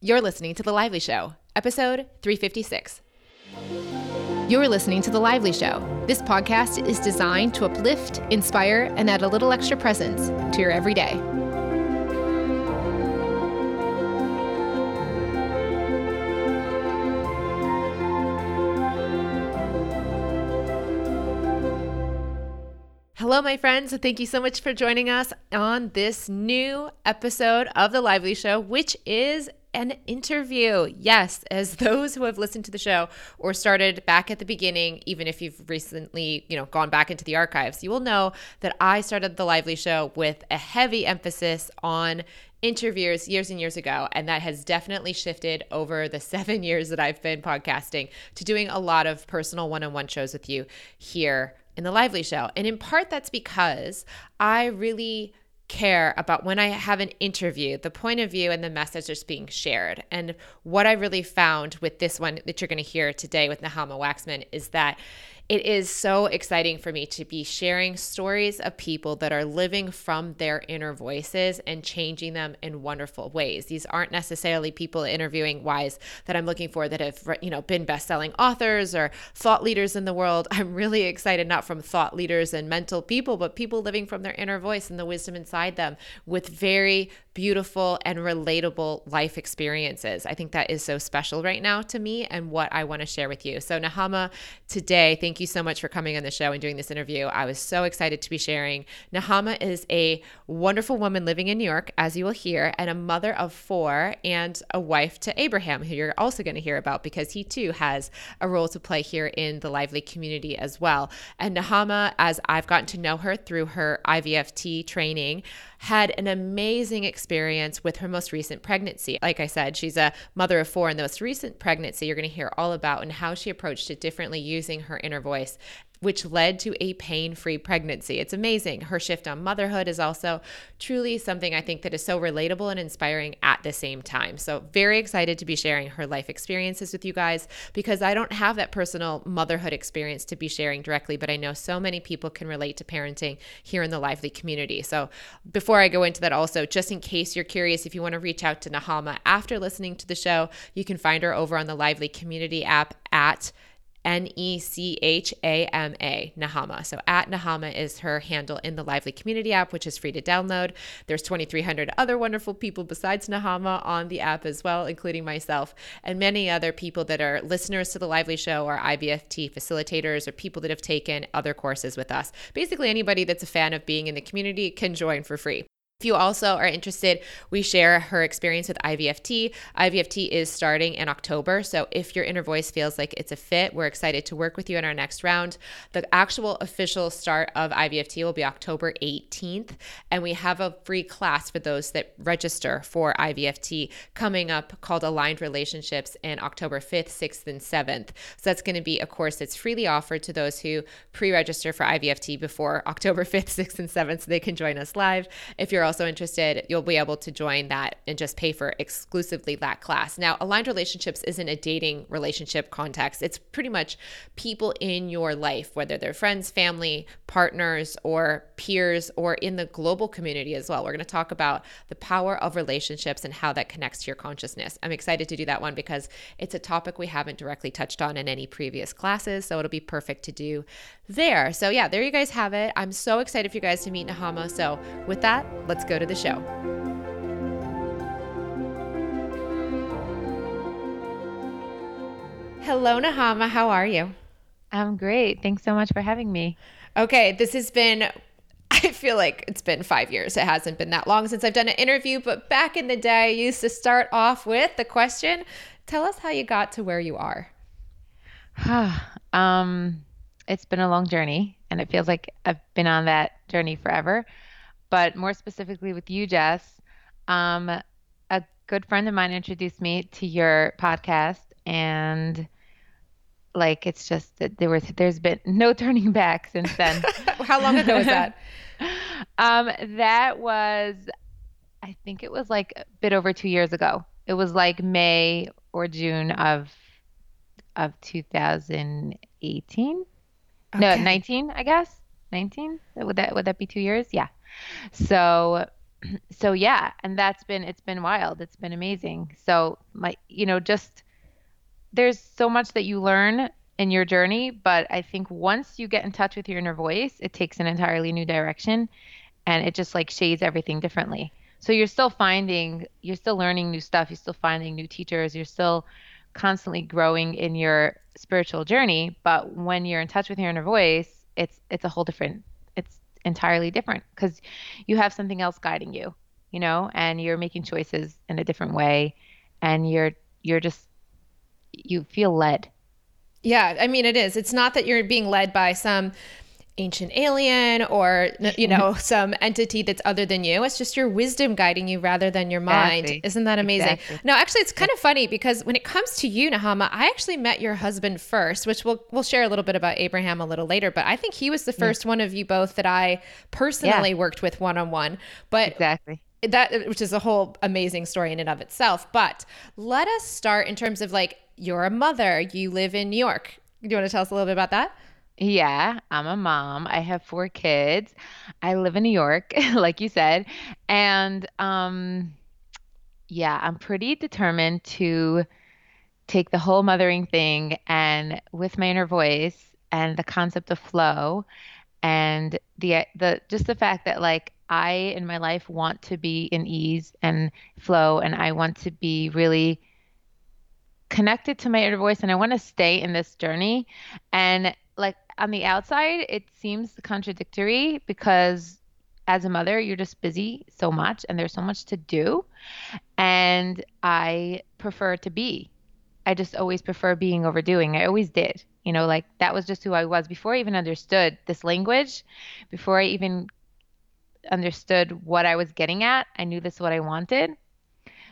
You're listening to The Lively Show, episode 356. You're listening to The Lively Show. This podcast is designed to uplift, inspire, and add a little extra presence to your everyday. Hello, my friends. Thank you so much for joining us on this new episode of The Lively Show, which is an interview. Yes, as those who have listened to the show or started back at the beginning, even if you've recently, you know, gone back into the archives, you will know that I started the Lively Show with a heavy emphasis on interviews years and years ago. And that has definitely shifted over the seven years that I've been podcasting to doing a lot of personal one on one shows with you here in the Lively Show. And in part, that's because I really care about when I have an interview, the point of view and the message that's being shared. And what I really found with this one that you're going to hear today with Nechama Wachsman is that it is so exciting for me to be sharing stories of people that are living from their inner voices and changing them in wonderful ways. These aren't necessarily people interviewing wise that I'm looking for that have, you know, been best-selling authors or thought leaders in the world. I'm really excited not from thought leaders and mental people, but people living from their inner voice and the wisdom inside them with very beautiful and relatable life experiences. I think that is so special right now to me and what I want to share with you. So, Nechama, today, thank you so much for coming on the show and doing this interview. I was so excited to be sharing. Nechama is a wonderful woman living in New York, as you will hear, and a mother of four and a wife to Abraham, who you're also going to hear about because he too has a role to play here in the lively community as well. And Nechama, as I've gotten to know her through her IVFT training, had an amazing experience with her most recent pregnancy. Like I said, she's a mother of four, and the most recent pregnancy you're going to hear all about and how she approached it differently using her inner voice which led to a pain free pregnancy. It's amazing. Her shift on motherhood is also truly something I think that is so relatable and inspiring at the same time. So, very excited to be sharing her life experiences with you guys because I don't have that personal motherhood experience to be sharing directly, but I know so many people can relate to parenting here in the Lively community. So, before I go into that, also, just in case you're curious, if you want to reach out to Nechama after listening to the show, you can find her over on the Lively community app at N E C H A M A, Nechama. So at Nechama is her handle in the Lively Community app, which is free to download. There's 2,300 other wonderful people besides Nechama on the app as well, including myself and many other people that are listeners to the Lively Show or IVFT facilitators or people that have taken other courses with us. Basically, anybody that's a fan of being in the community can join for free. If you also are interested, we share her experience with IVFT. IVFT is starting in October. So if your inner voice feels like it's a fit, we're excited to work with you in our next round. The actual official start of IVFT will be October 18th. And we have a free class for those that register for IVFT coming up called Aligned Relationships in October 5th, 6th, and 7th. So that's going to be a course that's freely offered to those who pre register for IVFT before October 5th, 6th, and 7th so they can join us live. If you're also interested, you'll be able to join that and just pay for exclusively that class. Now, aligned relationships isn't a dating relationship context. It's pretty much people in your life, whether they're friends, family, partners, or peers, or in the global community as well. We're going to talk about the power of relationships and how that connects to your consciousness. I'm excited to do that one because it's a topic we haven't directly touched on in any previous classes. So it'll be perfect to do there. So, yeah, there you guys have it. I'm so excited for you guys to meet Nechama. So, with that, let's go to the show. Hello, Nechama. How are you? I'm great. Thanks so much for having me. Okay, this has been I feel like it's been five years. It hasn't been that long since I've done an interview, but back in the day, I used to start off with the question Tell us how you got to where you are. um, it's been a long journey, and it feels like I've been on that journey forever but more specifically with you, Jess, um, a good friend of mine introduced me to your podcast, and like it's just that there was there's been no turning back since then. How long ago was that? um, that was, I think it was like a bit over two years ago. It was like May or June of of 2018. Okay. No, 19, I guess. 19. Would that would that be two years? Yeah. So so yeah, and that's been it's been wild. It's been amazing. So my you know just there's so much that you learn in your journey, but I think once you get in touch with your inner voice, it takes an entirely new direction and it just like shades everything differently. So you're still finding, you're still learning new stuff, you're still finding new teachers, you're still constantly growing in your spiritual journey, but when you're in touch with your inner voice, it's it's a whole different entirely different cuz you have something else guiding you, you know, and you're making choices in a different way and you're you're just you feel led. Yeah, I mean it is. It's not that you're being led by some ancient alien or you know some entity that's other than you. It's just your wisdom guiding you rather than your mind. Exactly. isn't that amazing? Exactly. no actually it's kind of funny because when it comes to you nechama i actually met your husband first which we'll we'll share a little bit about abraham a little later but i think he was the first yeah. one of you both that i personally yeah. worked with one-on-one. But exactly. that which is a whole amazing story in and of itself. But let us start in terms of like you're a mother you live in new york. Do you want to tell us a little bit about that yeah, I'm a mom. I have four kids. I live in New York, like you said. And um yeah, I'm pretty determined to take the whole mothering thing and with my inner voice and the concept of flow and the the just the fact that like I in my life want to be in ease and flow and I want to be really connected to my inner voice and I want to stay in this journey and like on the outside, it seems contradictory because as a mother, you're just busy so much and there's so much to do. And I prefer to be. I just always prefer being overdoing. I always did. You know, like that was just who I was before I even understood this language, before I even understood what I was getting at. I knew this is what I wanted.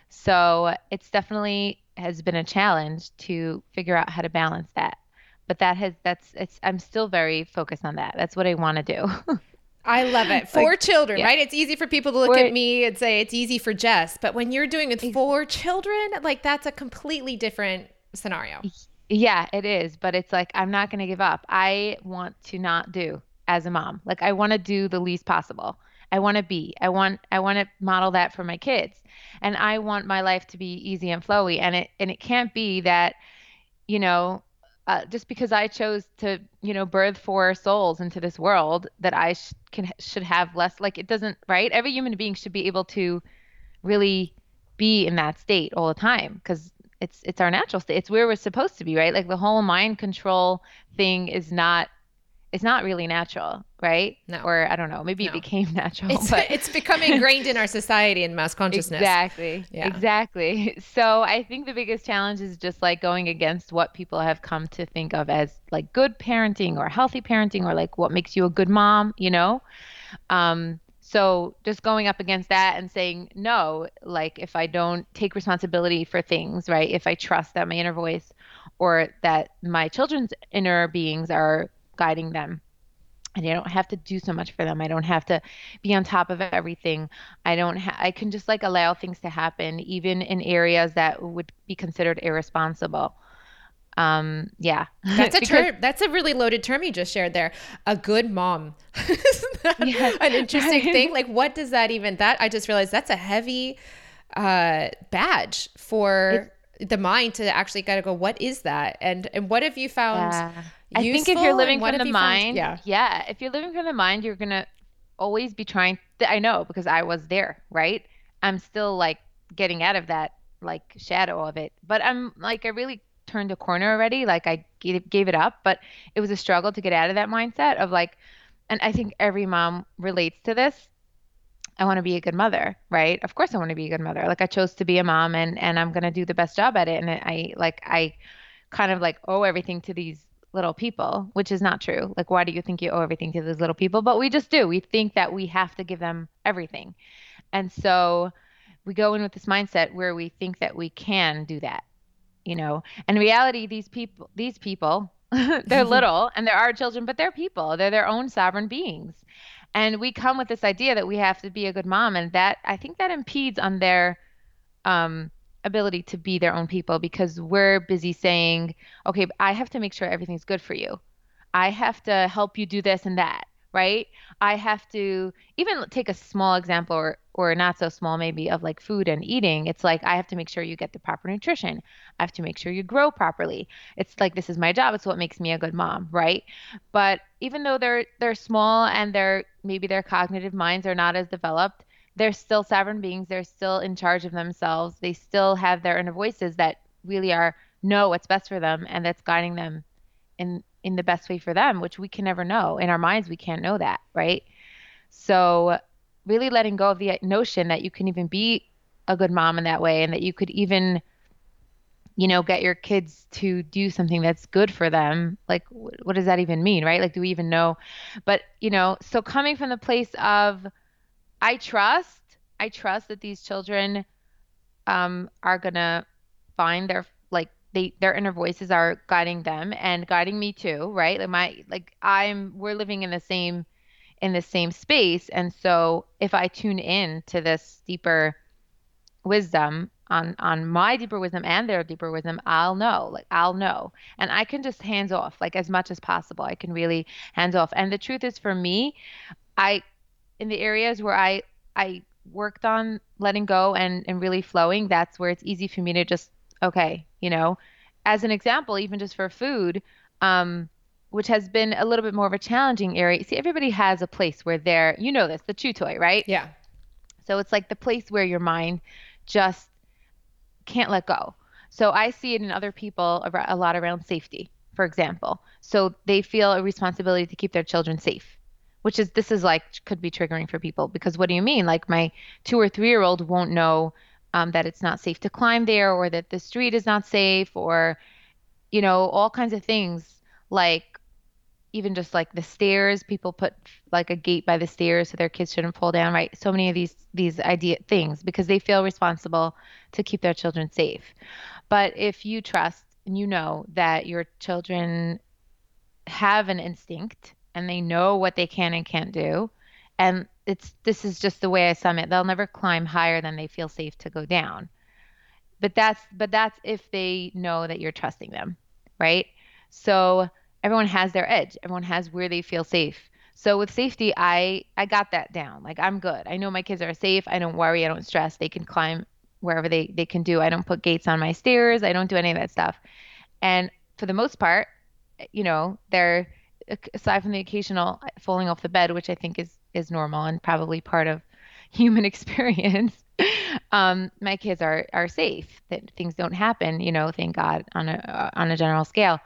So it's definitely has been a challenge to figure out how to balance that but that has that's it's i'm still very focused on that that's what i want to do I love it. Four like, children, yeah. right? It's easy for people to look at me and say it's easy for Jess, but when you're doing with four children, like that's a completely different scenario. Yeah, it is, but it's like I'm not going to give up. I want to not do as a mom. Like I want to do the least possible. I want to be. I want I want to model that for my kids. And I want my life to be easy and flowy and it and it can't be that you know, uh, just because I chose to, you know, birth four souls into this world, that I sh- can should have less. Like it doesn't, right? Every human being should be able to really be in that state all the time because it's it's our natural state. It's where we're supposed to be, right? Like the whole mind control thing is not it's not really natural, right? No. Or I don't know, maybe no. it became natural. It's, but it's becoming ingrained in our society and mass consciousness. Exactly. Yeah. Exactly. So I think the biggest challenge is just like going against what people have come to think of as like good parenting or healthy parenting or like what makes you a good mom, you know? Um, so just going up against that and saying no, like if I don't take responsibility for things, right? If I trust that my inner voice or that my children's inner beings are guiding them and I don't have to do so much for them. I don't have to be on top of everything. I don't ha- I can just like allow things to happen even in areas that would be considered irresponsible. Um yeah. That's a term that's a really loaded term you just shared there. A good mom. yeah, an interesting thing? Like what does that even that I just realized that's a heavy uh badge for it's, the mind to actually gotta go, what is that? And and what have you found yeah I think if you're living from the mind, found, yeah, yeah, if you're living from the mind, you're gonna always be trying. Th- I know because I was there, right? I'm still like getting out of that like shadow of it, but I'm like I really turned a corner already. Like I gave, gave it up, but it was a struggle to get out of that mindset of like, and I think every mom relates to this. I want to be a good mother, right? Of course I want to be a good mother. Like I chose to be a mom and and I'm going to do the best job at it and I like I kind of like owe everything to these little people, which is not true. Like, why do you think you owe everything to those little people? But we just do. We think that we have to give them everything. And so we go in with this mindset where we think that we can do that, you know. And in reality, these people, these people, they're little and they're our children, but they're people. They're their own sovereign beings. And we come with this idea that we have to be a good mom. And that, I think that impedes on their, um, ability to be their own people because we're busy saying, okay, I have to make sure everything's good for you. I have to help you do this and that, right? I have to even take a small example or or not so small maybe of like food and eating. It's like I have to make sure you get the proper nutrition. I have to make sure you grow properly. It's like this is my job. It's what makes me a good mom, right? But even though they're they're small and they're maybe their cognitive minds are not as developed, they're still sovereign beings. They're still in charge of themselves. They still have their inner voices that really are know what's best for them and that's guiding them in in the best way for them, which we can never know. In our minds, we can't know that, right? So, really letting go of the notion that you can even be a good mom in that way and that you could even you know get your kids to do something that's good for them like what does that even mean right like do we even know but you know so coming from the place of i trust i trust that these children um are gonna find their like they their inner voices are guiding them and guiding me too, right? Like my like I'm we're living in the same in the same space and so if I tune in to this deeper wisdom on on my deeper wisdom and their deeper wisdom, I'll know. Like I'll know. And I can just hands off like as much as possible. I can really hands off. And the truth is for me, I in the areas where I I worked on letting go and and really flowing, that's where it's easy for me to just okay, you know, as an example, even just for food, um, which has been a little bit more of a challenging area. See, everybody has a place where they're, you know, this, the chew toy, right? Yeah. So it's like the place where your mind just can't let go. So I see it in other people a lot around safety, for example. So they feel a responsibility to keep their children safe, which is this is like could be triggering for people because what do you mean? Like my two or three year old won't know um, that it's not safe to climb there or that the street is not safe or you know all kinds of things. Like even just like the stairs people put like a gate by the stairs so their kids shouldn't fall down right? So many of these these idea things because they feel responsible to keep their children safe. But if you trust and you know that your children have an instinct and they know what they can and can't do and it's this is just the way I sum it. They'll never climb higher than they feel safe to go down. But that's but that's if they know that you're trusting them, right? So everyone has their edge. Everyone has where they feel safe. So with safety, I I got that down. Like I'm good. I know my kids are safe. I don't worry. I don't stress. They can climb wherever they they can do. I don't put gates on my stairs. I don't do any of that stuff. And for the most part, you know, they're aside from the occasional falling off the bed, which I think is is normal and probably part of human experience. um, my kids are are safe. That things don't happen, you know, thank God on a uh, on a general scale.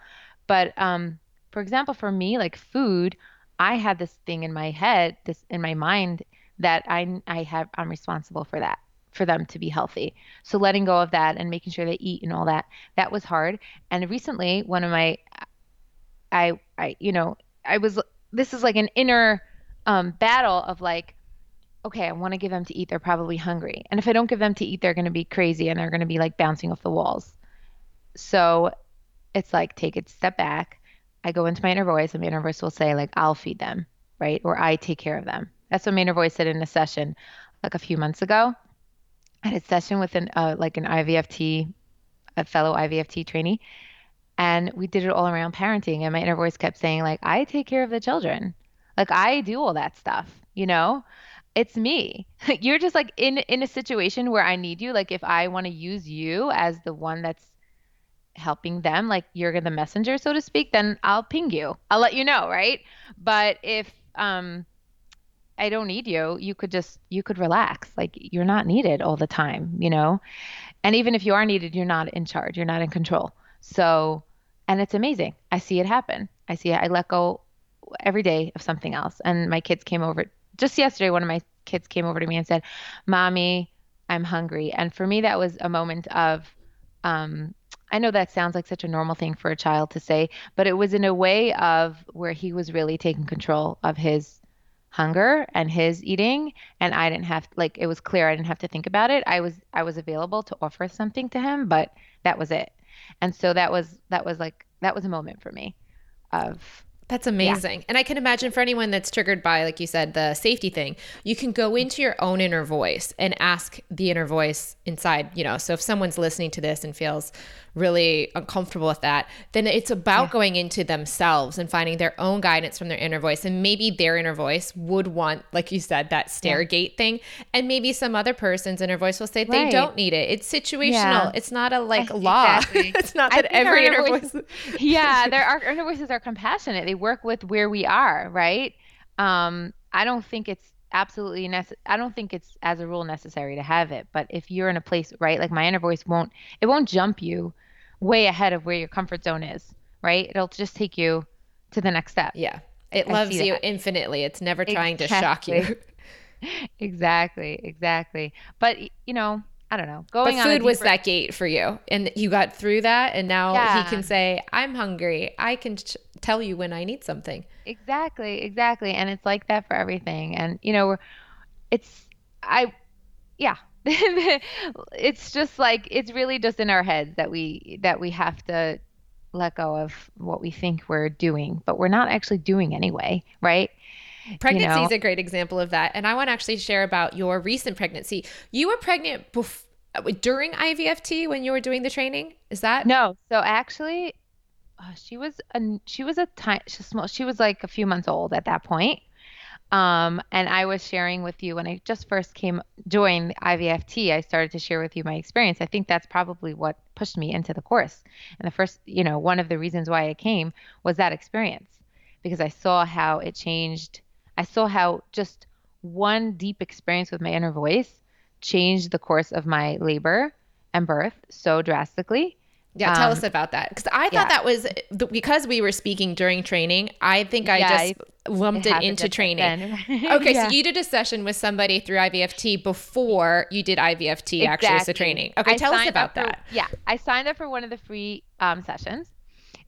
But um, for example, for me, like food, I had this thing in my head, this in my mind that I I have I'm responsible for that for them to be healthy. So letting go of that and making sure they eat and all that that was hard. And recently, one of my I I you know I was this is like an inner um, battle of like, okay, I want to give them to eat. They're probably hungry. And if I don't give them to eat, they're going to be crazy and they're going to be like bouncing off the walls. So it's like, take a step back. I go into my inner voice and my inner voice will say, like, I'll feed them, right? Or I take care of them. That's what my inner voice said in a session like a few months ago. I had a session with an uh, like an IVFT, a fellow IVFT trainee, and we did it all around parenting. And my inner voice kept saying, like, I take care of the children. Like I do all that stuff, you know? It's me. You're just like in in a situation where I need you. Like if I want to use you as the one that's helping them, like you're the messenger, so to speak, then I'll ping you. I'll let you know, right? But if um I don't need you, you could just you could relax. Like you're not needed all the time, you know? And even if you are needed, you're not in charge. You're not in control. So and it's amazing. I see it happen. I see it. I let go every day of something else. And my kids came over just yesterday. One of my kids came over to me and said, "Mommy, I'm hungry." And for me, that was a moment of um, I know that sounds like such a normal thing for a child to say, but it was in a way of where he was really taking control of his hunger and his eating and I didn't have like it was clear I didn't have to think about it. I was I was available to offer something to him, but that was it. And so that was that was like that was a moment for me of That's amazing. Yeah. And I can imagine for anyone that's triggered by, like you said, the safety thing, you can go into your own inner voice and ask the inner voice inside, you know. So if someone's listening to this and feels really uncomfortable with that, then it's about yeah. going into themselves and finding their own guidance from their inner voice. And maybe their inner voice would want, like you said, that stair gate thing. And maybe some other person's inner voice will say right. they don't need it. It's situational. Yeah. It's not a like law. Exactly. it's not that every inner voice. voice yeah, there are inner voices are compassionate. They work with where we are, right? Um, I don't think it's absolutely necessary. I don't think it's as a rule necessary to have it, but if you're in a place, right, like my inner voice won't it won't jump you way ahead of where your comfort zone is, right? It'll just take you to the next step. Yeah. It I loves you that. infinitely. It's never trying exactly. to shock you. exactly, exactly. But you know, I don't know. Going but food deeper- was that gate for you, and you got through that, and now yeah. he can say, "I'm hungry. I can ch- tell you when I need something." Exactly, exactly, and it's like that for everything. And you know, it's I, yeah, it's just like it's really just in our heads that we that we have to let go of what we think we're doing, but we're not actually doing anyway, right? Pregnancy you know? is a great example of that. And I want to actually share about your recent pregnancy. You were pregnant bef- during IVFT when you were doing the training. Is that no? So actually, uh, she was a she was a tiny she, small, she was like a few months old at that point. Um, and I was sharing with you when I just first came joined IVFT. I started to share with you my experience. I think that's probably what pushed me into the course. And the first, you know, one of the reasons why I came was that experience because I saw how it changed I saw how just one deep experience with my inner voice changed the course of my labor and birth so drastically. Yeah, tell um, us about that because I thought yeah. that was because we were speaking during training. I think I yeah, just lumped it, it into training. okay, yeah. so you did a session with somebody through IVFT before you did IVFT exactly. actually as a training. Okay, I tell us about for, that. Yeah, I signed up for one of the free um, sessions,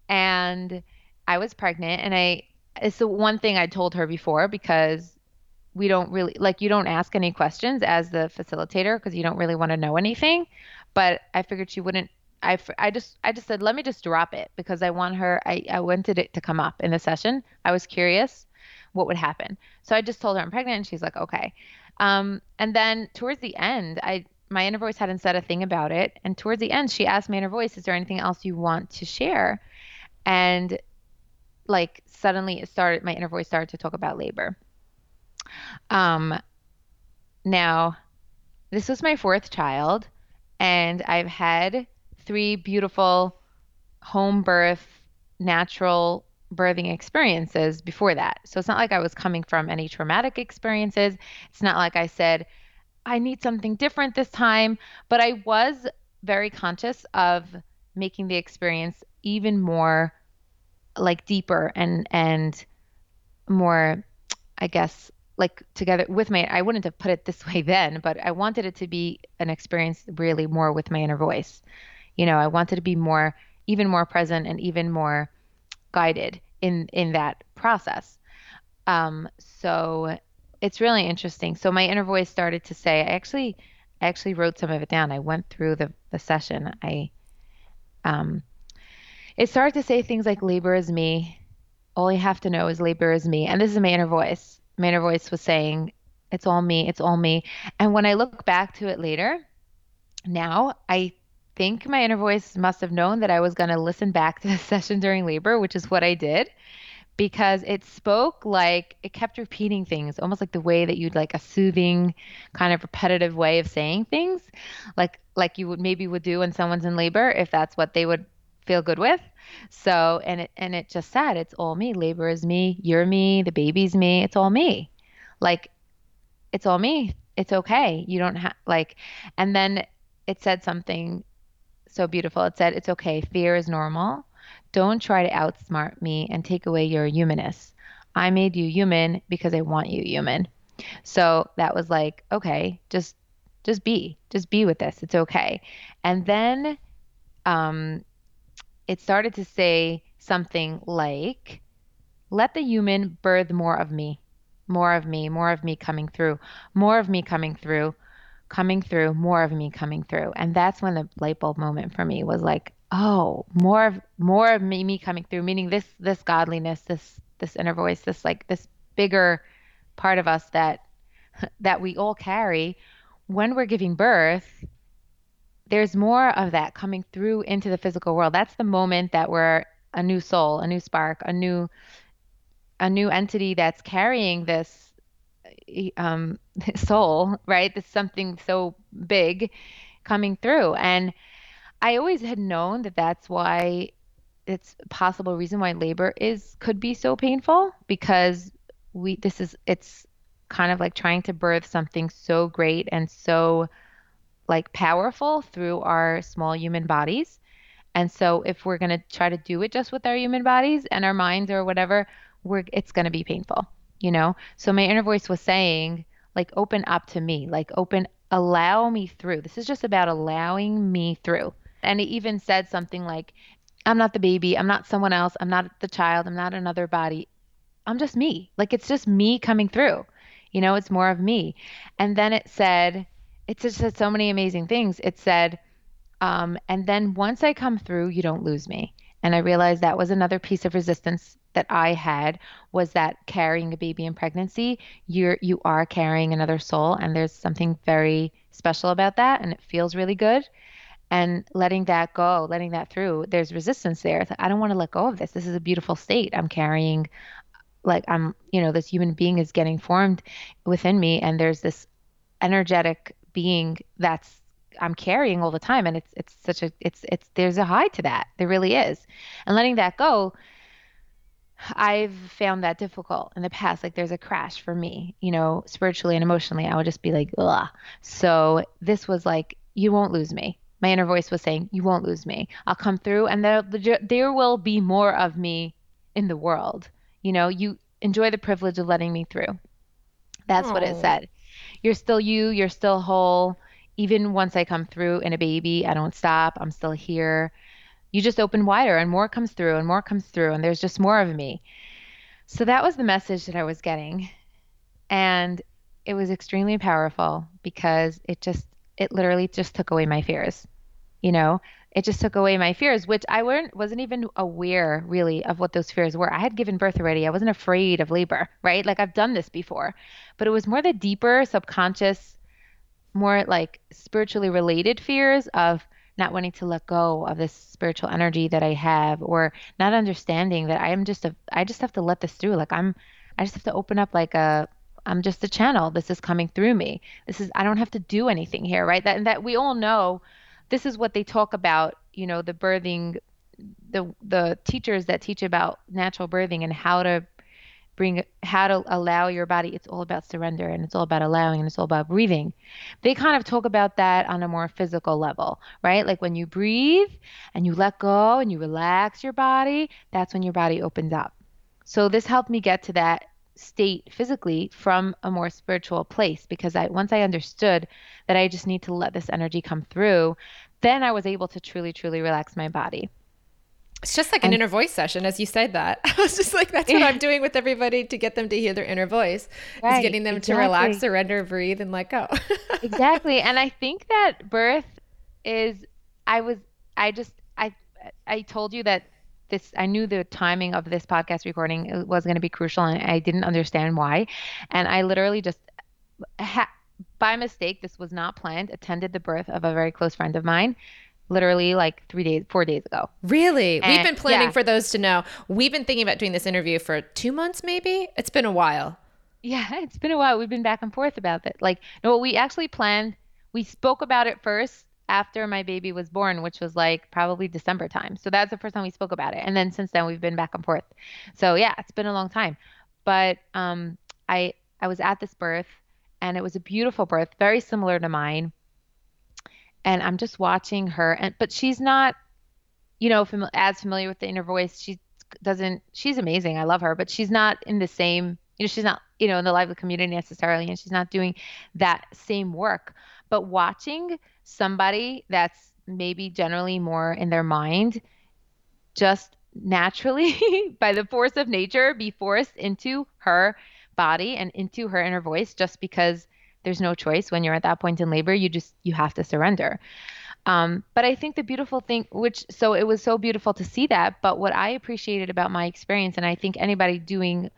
and I was pregnant, and I it's the one thing I told her before because we don't really like you don't ask any questions as the facilitator because you don't really want to know anything. But I figured she wouldn't. I, I just I just said let me just drop it because I want her. I I wanted it to come up in the session. I was curious what would happen. So I just told her I'm pregnant, and she's like okay. Um, and then towards the end, I my inner voice hadn't said a thing about it, and towards the end, she asked my inner voice, "Is there anything else you want to share?" And like suddenly it started my inner voice started to talk about labor. Um now this was my fourth child and i've had three beautiful home birth natural birthing experiences before that. So it's not like i was coming from any traumatic experiences. It's not like i said i need something different this time but i was very conscious of making the experience even more like deeper and and more i guess like together with my i wouldn't have put it this way then but i wanted it to be an experience really more with my inner voice. You know i wanted to be more even more present and even more guided in in that process. Um so it's really interesting. So my inner voice started to say i actually i actually wrote some of it down. I went through the the session. I um it started to say things like labor is me. All you have to know is labor is me. And this is my inner voice. My inner voice was saying, it's all me, it's all me. And when I look back to it later, now I think my inner voice must have known that I was going to listen back to the session during labor, which is what I did because it spoke like it kept repeating things almost like the way that you'd like a soothing kind of repetitive way of saying things like like you would maybe would do when someone's in labor if that's what they would feel good with. So and it and it just said it's all me. Labor is me, you're me, the baby's me, it's all me. Like it's all me. It's okay. You don't have like and then it said something so beautiful. It said it's okay. Fear is normal. Don't try to outsmart me and take away your humanness. I made you human because I want you human. So that was like, okay, just just be. Just be with this. It's okay. And then um it started to say something like, let the human birth more of me, more of me, more of me coming through, more of me coming through, coming through, more of me coming through. And that's when the light bulb moment for me was like, oh, more of more of me, me coming through, meaning this this godliness, this this inner voice, this like this bigger part of us that that we all carry when we're giving birth there's more of that coming through into the physical world. That's the moment that we're a new soul a new spark a new a new entity that's carrying this um, soul right? This something so big coming through. And i always had known that that's why it's possible reason why labor is could be so painful because we this is it's kind of like trying to birth something so great and so like powerful through our small human bodies. And so if we're going to try to do it just with our human bodies and our minds or whatever, we're it's going to be painful, you know? So my inner voice was saying like open up to me, like open allow me through. This is just about allowing me through. And it even said something like I'm not the baby, I'm not someone else, I'm not the child, I'm not another body. I'm just me. Like it's just me coming through. You know, it's more of me. And then it said, it just said so many amazing things. It said, um, and then once I come through, you don't lose me. And I realized that was another piece of resistance that I had was that carrying a baby in pregnancy, you're you are carrying another soul, and there's something very special about that, and it feels really good. And letting that go, letting that through, there's resistance there. I don't want to let go of this. This is a beautiful state. I'm carrying like I'm, you know, this human being is getting formed within me and there's this energetic being that's I'm carrying all the time and it's it's such a it's it's there's a high to that. There really is. And letting that go I've found that difficult in the past. Like there's a crash for me, you know, spiritually and emotionally. I would just be like, ugh. So this was like, you won't lose me. My inner voice was saying, you won't lose me. I'll come through and there, there will be more of me in the world. You know, you enjoy the privilege of letting me through. That's Aww. what it said. You're still you, you're still whole. Even once I come through in a baby, I don't stop. I'm still here. You just open wider and more comes through and more comes through and there's just more of me. So that was the message that I was getting. And it was extremely powerful because it just it literally just took away my fears. You know, it just took away my fears, which I weren't wasn't even aware really of what those fears were. I had given birth already. I wasn't afraid of labor, right? Like I've done this before. But it was more the deeper subconscious, more like spiritually related fears of not wanting to let go of this spiritual energy that I have or not understanding that I am just a I just have to let this through. Like I'm I just have to open up like a I'm just a channel. This is coming through me. This is I don't have to do anything here, right? That and that we all know this is what they talk about, you know, the birthing the the teachers that teach about natural birthing and how to bring how to allow your body it's all about surrender and it's all about allowing and it's all about breathing. They kind of talk about that on a more physical level right? Like when you breathe and you let go and you relax your body that's when your body opens up. So this helped me get to that state physically from a more spiritual place because I once I understood that I just need to let this energy come through, then I was able to truly truly relax my body. It's just like an inner voice session, as you said that. I was just like, that's what I'm doing with everybody to get them to hear their inner voice. Right, is getting them exactly. to relax, surrender, breathe, and let go. exactly. And I think that birth is I was I just I I told you that this I knew the timing of this podcast recording uh, was going to be crucial and I didn't understand why. And I literally just ha- by mistake this was not planned attended the birth of a very close friend of mine literally like three days, four days ago. Really? And, We've been planning yeah. for those to know. We've been thinking about doing this interview for two months, maybe. It's been a while. Yeah, it's been a while. We've been back and forth about it. Like, no, we actually planned, we spoke about it first after my baby was born, which was like probably December time. So that's the first time we spoke about it. And then since then we've been back and forth. So yeah, it's been a long time. But um, I I was at this birth and it was a beautiful birth, very similar to mine. And I'm just watching her and but she's not you know fam- as familiar with the inner voice. She doesn't she's amazing. I love her, but she's not in the same you know she's not you know in the lively community necessarily and she's not doing that same work but watching somebody that's maybe generally more in their mind just naturally by the force of nature be forced into her body and into her inner voice just because there's no choice when you're at that point in labor you just you have to surrender Um, but I think the beautiful thing, which so it was so beautiful to see that. But what I appreciated about my experience, and I think anybody doing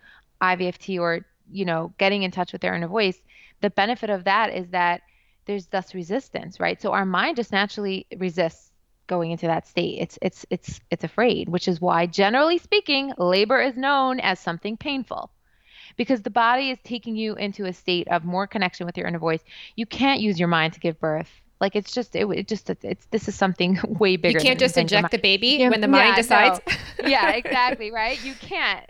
IVFT or you know getting in touch with their inner voice, the benefit of that is that there's less resistance, right? So our mind just naturally resists going into that state. It's it's it's it's afraid, which is why generally speaking, labor is known as something painful. Because the body is taking you into a state of more connection with your inner voice. You can't use your mind to give birth. Like it's just it, it just it's this is something way bigger. You can't just inject the baby when the mind yeah, decides. No. yeah, exactly, right? You can't.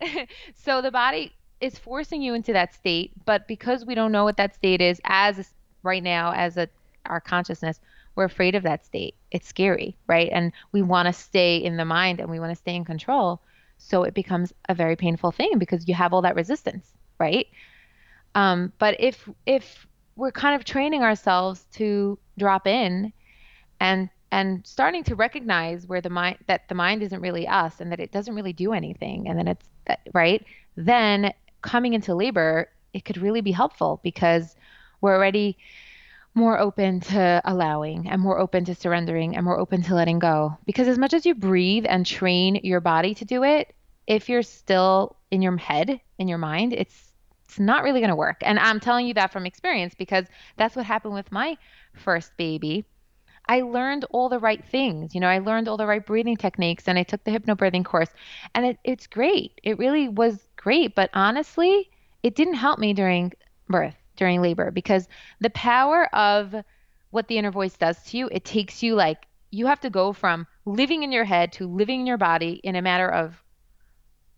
so the body is forcing you into that state, but because we don't know what that state is as right now as a our consciousness, we're afraid of that state. It's scary, right? And we want to stay in the mind and we want to stay in control. So it becomes a very painful thing because you have all that resistance, right? Um, but if if we're kind of training ourselves to drop in and and starting to recognize where the mind that the mind isn't really us and that it doesn't really do anything and then it's right then coming into labor it could really be helpful because we're already more open to allowing and more open to surrendering and more open to letting go. Because as much as you breathe and train your body to do it, if you're still in your head, in your mind, it's it's not really going to work. And I'm telling you that from experience because that's what happened with my first baby. I learned all the right things. You know, I learned all the right breathing techniques and I took the hypnobirthing course. And it, it's great. It really was great. But honestly, it didn't help me during birth during labor because the power of what the inner voice does to you, it takes you like you have to go from living in your head to living in your body in a matter of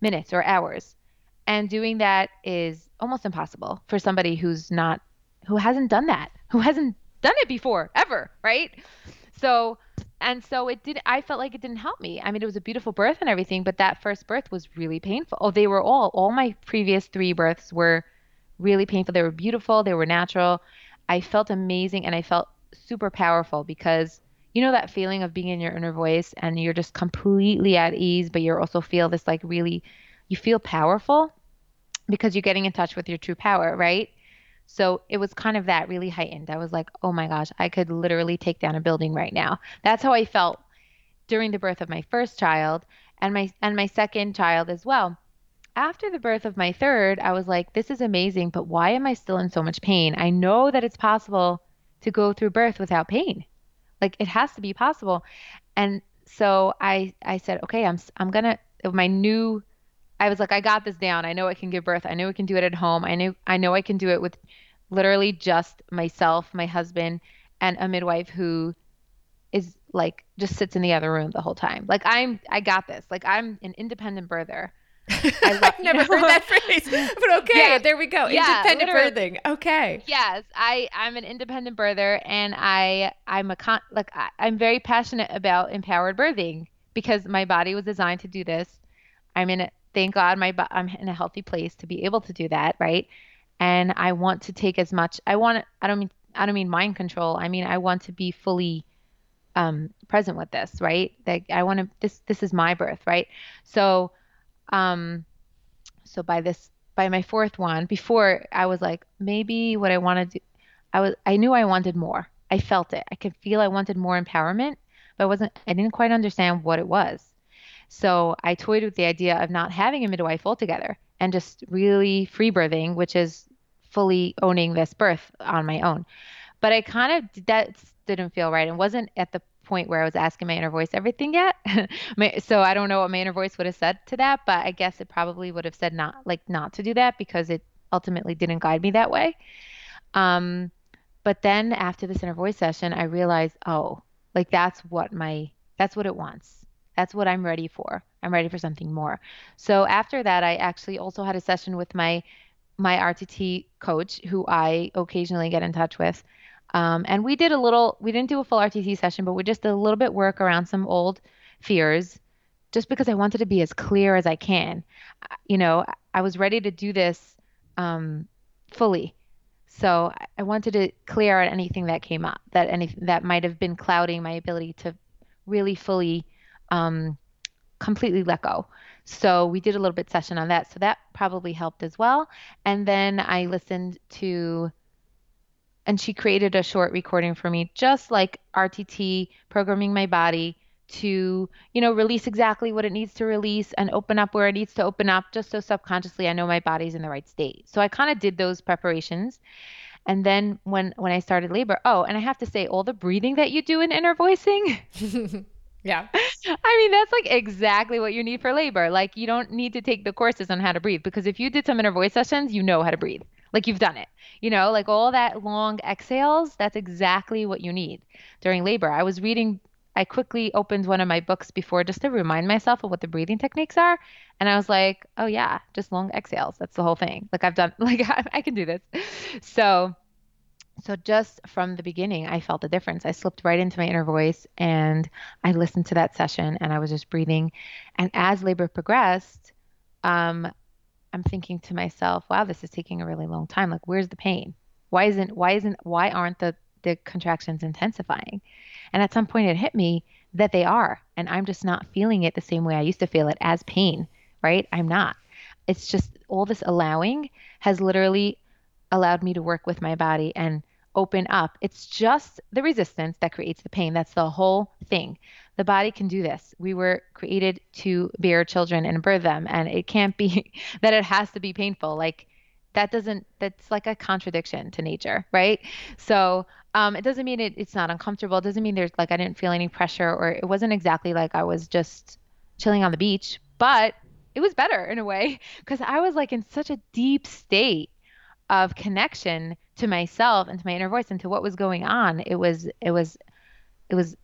minutes or hours. And doing that is almost impossible for somebody who's not who hasn't done that, who hasn't done it before ever, right? So and so it did I felt like it didn't help me. I mean, it was a beautiful birth and everything, but that first birth was really painful. Oh, they were all all my previous 3 births were really painful. They were beautiful, they were natural. I felt amazing and I felt super powerful because you know that feeling of being in your inner voice and you're just completely at ease, but you also feel this like really, you feel powerful because you're getting in touch with your true power, right? So it was kind of that really heightened. I was like, oh my gosh, I could literally take down a building right now. That's how I felt during the birth of my first child and my and my second child as well after the birth of my third, I was like, this is amazing, but why am I still in so much pain? I know that it's possible to go through birth without pain. Like it has to be possible. And so I I said, okay, I'm I'm going to my new I was like, I got this down. I know I can give birth. I know I can do it at home. I knew I know I can do it with literally just myself, my husband, and a midwife who is like just sits in the other room the whole time. Like I'm I got this. Like I'm an independent birther. I have never heard that phrase, but okay, yeah, there we go. Yeah, independent birthing. Okay. Yes, I I'm an independent birther, and I I'm a con like I, I'm very passionate about empowered birthing because my body was designed to do this. I'm in a thank God my I'm in a healthy place to be able to do that, right? And I want to take as much. I want. I don't mean I don't mean mind control. I mean I want to be fully um, present with this, right? Like I want to. This this is my birth, right? So um, so by this, by my fourth one, before I was like, maybe what I wanted to, I was, I knew I wanted more. I felt it. I could feel I wanted more empowerment, but I wasn't, I didn't quite understand what it was. So I toyed with the idea of not having a midwife altogether and just really free birthing, which is fully owning this birth on my own. But I kind of that didn't feel right and wasn't at the point where I was asking my inner voice everything yet. so I don't know what my inner voice would have said to that, but I guess it probably would have said not like not to do that because it ultimately didn't guide me that way. Um, but then after this inner voice session, I realized, oh, like that's what my that's what it wants. That's what I'm ready for. I'm ready for something more. So after that, I actually also had a session with my my RTT coach, who I occasionally get in touch with, um, and we did a little, we didn't do a full RTT session, but we just did a little bit work around some old fears just because I wanted to be as clear as I can. You know, I was ready to do this um, fully. So I wanted to clear out anything that came up, that anything that might have been clouding my ability to really fully, um, completely let go. So we did a little bit session on that. So that probably helped as well. And then I listened to and she created a short recording for me, just like RTT, programming my body to, you know, release exactly what it needs to release and open up where it needs to open up, just so subconsciously I know my body's in the right state. So I kind of did those preparations. And then when when I started labor, oh, and I have to say, all the breathing that you do in inner voicing. yeah. I mean, that's like exactly what you need for labor. Like you don't need to take the courses on how to breathe because if you did some inner voice sessions, you know how to breathe. Like you've done it. You know, like all that long exhales, that's exactly what you need during labor. I was reading I quickly opened one of my books before just to remind myself of what the breathing techniques are. And I was like, oh, yeah, just long exhales. That's the whole thing. Like I've done, like I, I can do this. So, so just from the beginning, I felt the difference. I slipped right into my inner voice and I listened to that session and I was just breathing. And as labor progressed, um, I'm thinking to myself, wow, this is taking a really long time. Like, where's the pain? Why isn't, why isn't, why aren't the, the contractions intensifying? And at some point, it hit me that they are. And I'm just not feeling it the same way I used to feel it as pain, right? I'm not. It's just all this allowing has literally allowed me to work with my body and open up. It's just the resistance that creates the pain. That's the whole thing. The body can do this. We were created to bear children and birth them, and it can't be that it has to be painful. Like that doesn't that's like a contradiction to nature right so um, it doesn't mean it, it's not uncomfortable it doesn't mean there's like i didn't feel any pressure or it wasn't exactly like i was just chilling on the beach but it was better in a way because i was like in such a deep state of connection to myself and to my inner voice and to what was going on it was it was it was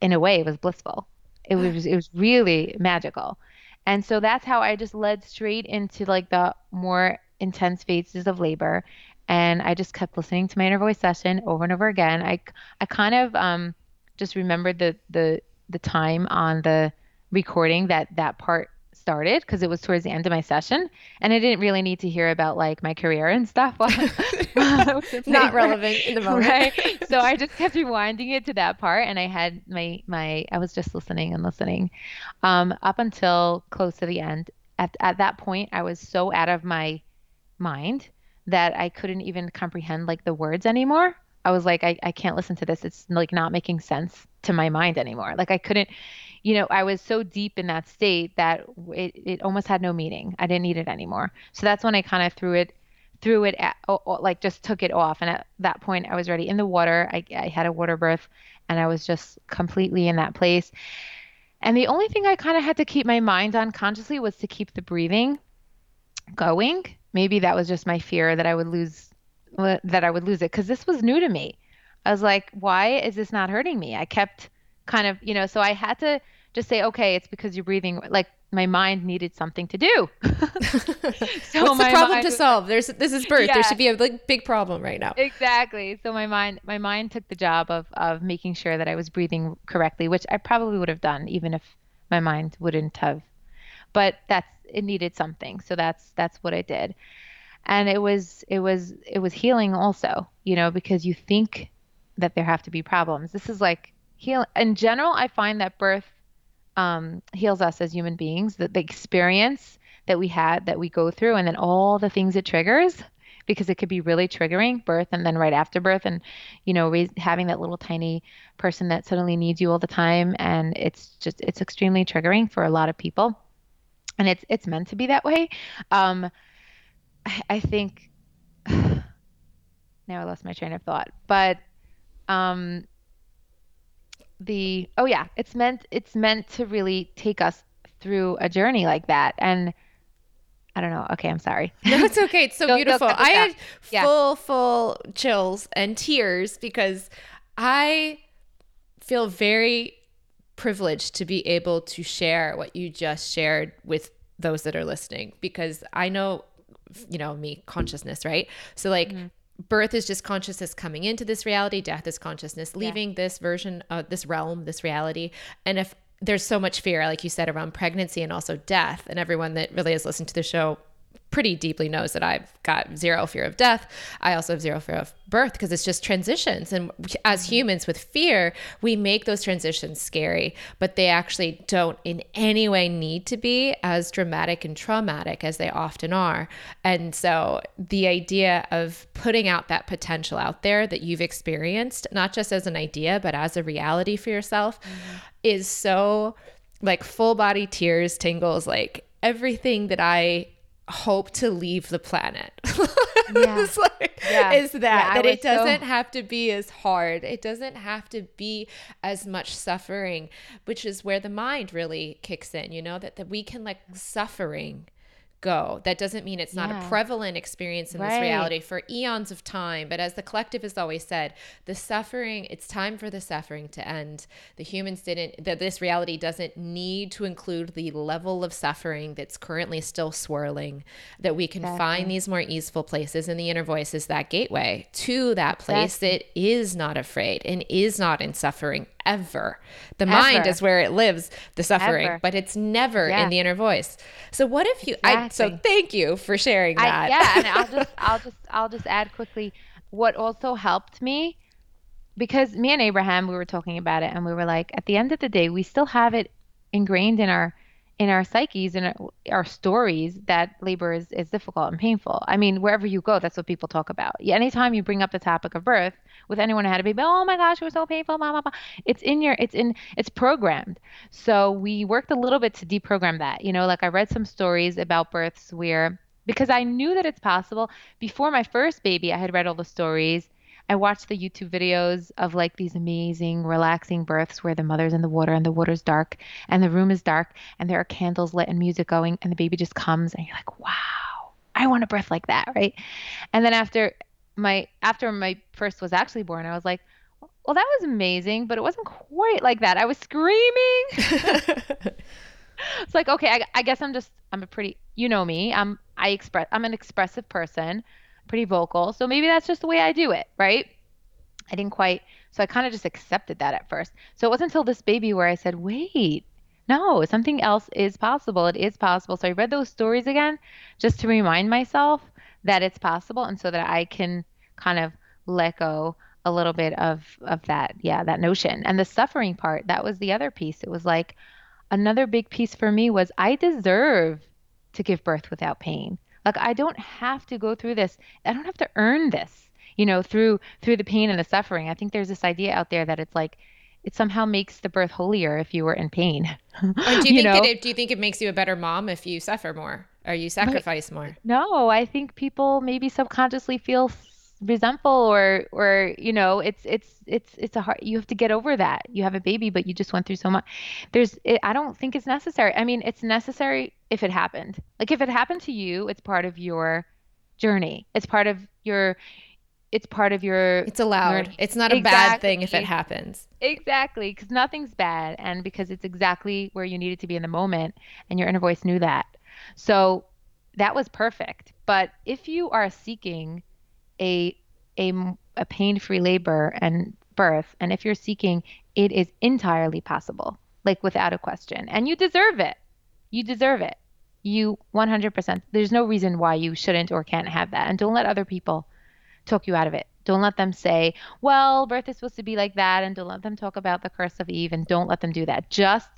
in a way it was blissful. It was it was really magical. And so that's how i just led straight into like the more intense phases of labor. And I just kept listening to my inner voice session over and over again. I I kind of um just remembered the the the time on the recording that that part started because it was towards the end of my session and I didn't really need to hear about like my career and stuff. Not relevant in the moment. Right? so I just kept rewinding it to that part and I had my my I was just listening and listening um, up until close to the end. At at that point I was so out of my mind that I couldn't even comprehend like the words anymore. I was like, I, I can't listen to this. It's like not making sense to my mind anymore. Like I couldn't, you know, I was so deep in that state that it, it almost had no meaning. I didn't need it anymore. So that's when I kind of threw it, threw it at, like just took it off. And at that point I was ready in the water. I, I had a water birth and I was just completely in that place. And the only thing I kind of had to keep my mind on consciously was to keep the breathing going maybe that was just my fear that I would lose uh, that I would lose it because this was new to me. I was like, why is this not hurting me? I kept kind of, you know, so I had to just say, okay, it's because you're breathing. Like my mind needed something to do. so What's the problem to solve? There's this is birth. Yeah. There should be a like, big problem right now. Exactly. So my mind, my mind took the job of of making sure that I was breathing correctly, which I probably would have done even if my mind wouldn't have. But that's it needed something. So that's that's what I did. And it was it was it was healing also, you know, because you think that there have to be problems. This is like heal in general, I find that birth um, heals us as human beings, that the experience that we had that we go through and then all the things it triggers because it could be really triggering birth and then right after birth and you know having that little tiny person that suddenly needs you all the time and it's just it's extremely triggering for a lot of people and it's it's meant to be that way. Um, I, I think now I lost my train of thought, but um, the oh yeah, it's meant it's meant to really take us through a journey like that, and I don't know. Okay, I'm sorry. No, it's okay. It's so beautiful. I had yeah. full full chills and tears because I feel very privileged to be able to share what you just shared with those that are listening because I know, you know, me, consciousness, right? So, like, mm-hmm. Birth is just consciousness coming into this reality, death is consciousness leaving yeah. this version, of this realm, this reality. And if there's so much fear, like you said, around pregnancy and also death, and everyone that really has listened to the show pretty deeply knows that I've got zero fear of death. I also have zero fear of birth because it's just transitions. And as humans with fear, we make those transitions scary, but they actually don't in any way need to be as dramatic and traumatic as they often are. And so the idea of putting out that potential out there that you've experienced, not just as an idea, but as a reality for yourself, mm-hmm. is so like full body tears, tingles, like everything that I hope to leave the planet. Yeah. like, yeah. Is that yeah, that it doesn't so... have to be as hard. It doesn't have to be as much suffering, which is where the mind really kicks in, you know, that, that we can like suffering go. That doesn't mean it's not yeah. a prevalent experience in right. this reality for eons of time. But as the collective has always said, the suffering, it's time for the suffering to end. The humans didn't, that this reality doesn't need to include the level of suffering that's currently still swirling, that we can exactly. find these more easeful places. And the inner voice is that gateway to that place exactly. that is not afraid and is not in suffering ever. The ever. mind is where it lives, the suffering, ever. but it's never yeah. in the inner voice. So what if you? Exactly. I, so thank you for sharing that. I, yeah, and I'll just, I'll just, I'll just add quickly. What also helped me, because me and Abraham, we were talking about it, and we were like, at the end of the day, we still have it ingrained in our in our psyches and our, our, stories that labor is, is difficult and painful. I mean, wherever you go, that's what people talk about. Anytime you bring up the topic of birth with anyone who had a baby, oh my gosh, it was so painful, blah, blah, blah. It's in your, it's in, it's programmed. So we worked a little bit to deprogram that. You know, like I read some stories about births where, because I knew that it's possible before my first baby, I had read all the stories I watched the YouTube videos of like these amazing, relaxing births where the mother's in the water and the water's dark and the room is dark and there are candles lit and music going and the baby just comes and you're like, wow, I want a birth like that, right? And then after my after my first was actually born, I was like, well, that was amazing, but it wasn't quite like that. I was screaming. it's like, okay, I, I guess I'm just I'm a pretty, you know me. I'm I express I'm an expressive person pretty vocal. So maybe that's just the way I do it, right? I didn't quite, so I kind of just accepted that at first. So it wasn't until this baby where I said, wait, no, something else is possible. It is possible. So I read those stories again just to remind myself that it's possible and so that I can kind of let go a little bit of of that yeah that notion and the suffering part that was the other piece it was like another big piece for me was i deserve to give birth without pain like I don't have to go through this. I don't have to earn this, you know, through through the pain and the suffering. I think there's this idea out there that it's like it somehow makes the birth holier if you were in pain. do you, you think know? that it, do you think it makes you a better mom if you suffer more or you sacrifice more? No, I think people maybe subconsciously feel resentful or or you know it's it's it's it's a hard you have to get over that. You have a baby but you just went through so much. There's it, i don't think it's necessary. I mean it's necessary if it happened. Like if it happened to you it's part of your journey. It's part of your it's part of your it's allowed. learning. it's not a exactly. bad thing if it happens. Exactly because nothing's bad. And because it's exactly where you needed to be in the moment and your inner voice knew that so that was perfect. But if you are seeking a a, a pain-free labor and birth and if you're seeking it is entirely possible like without a question. And you deserve it. You deserve it. You 100% there's no reason why you shouldn't or can't have that. And don't let other people talk you out of it. Don't let them say well birth is supposed to be like that and don't let them talk about the curse of eve and don't let them do that. Just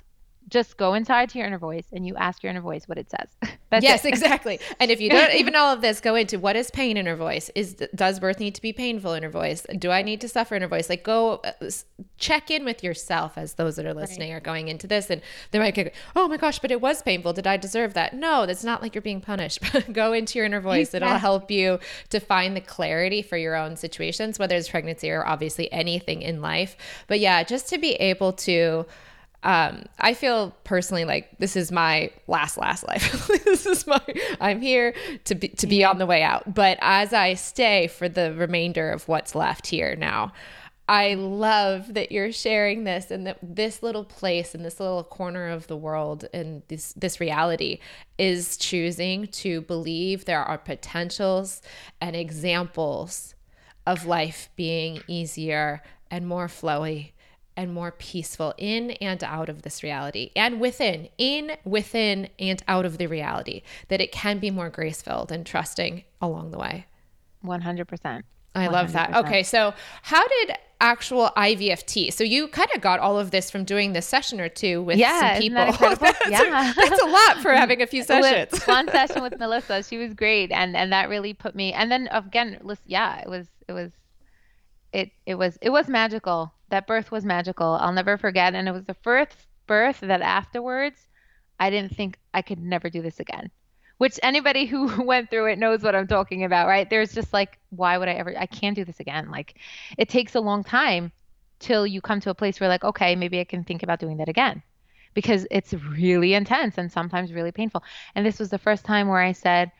just go inside to your inner voice and you ask your inner voice what it says. That's yes, it. exactly. And if you don't even all of this, go into what is pain inner voice? Is does birth need to be painful inner voice? Do I need to suffer inner voice? Like go uh, check in with yourself as those that are listening right. are going into this, and they might go, "Oh my gosh, but it was painful. Did I deserve that?" No, that's not like you're being punished. go into your inner voice. It'll help you to find the clarity for your own situations, whether it's pregnancy or obviously anything in life. But yeah, just to be able to um, I feel personally like this is my last last life. this is my I'm here to be to be on the way out. But as I stay for the remainder of what's left here now, I love that you're sharing this and that this little place and this little corner of the world and this this reality is choosing to believe there are potentials and examples of life being easier and more flowy and more peaceful in and out of this reality and within, in, within, and out of the reality, that it can be more grace filled and trusting along the way. 100%. I love that. Okay, so how did actual IVFT? So you kind of got all of this from doing this session or two with yeah, some people. That that's, yeah, a, that's a lot for having a few sessions. With one session with Melissa, she was great, and and that really put me. And then again, listen, yeah, it was it was it it was it was magical. That birth was magical. I'll never forget. And it was the first birth that afterwards, I didn't think I could never do this again which anybody who went through it knows what I'm talking about, right? There's just like, why would I ever, I can't do this again. Like, it takes a long time till you come to a place where, like, okay, maybe I can think about doing that again because it's really intense and sometimes really painful. And this was the first time where I said,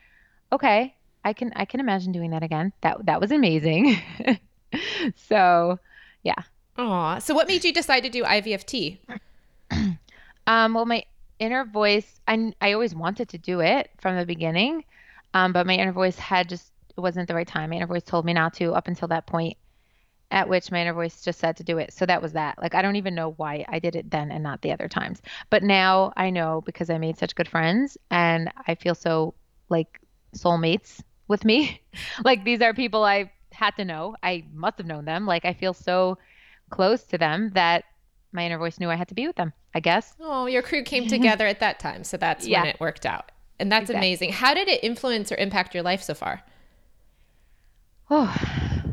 okay, I can, I can imagine doing that again. That, that was amazing. so, yeah. Aw. So, what made you decide to do IVFT? um, well, my inner voice, I, I always wanted to do it from the beginning, um, but my inner voice had just, it wasn't the right time. My inner voice told me not to up until that point at which my inner voice just said to do it. So that was that. Like, I don't even know why I did it then and not the other times. But now I know because I made such good friends and I feel so like soulmates with me. like, these are people I had to know. I must have known them. Like, I feel so close to them that my inner voice knew I had to be with them, I guess. Oh, your crew came together at that time. So that's yeah. when it worked out. And that's exactly. amazing. How did it influence or impact your life so far? Oh,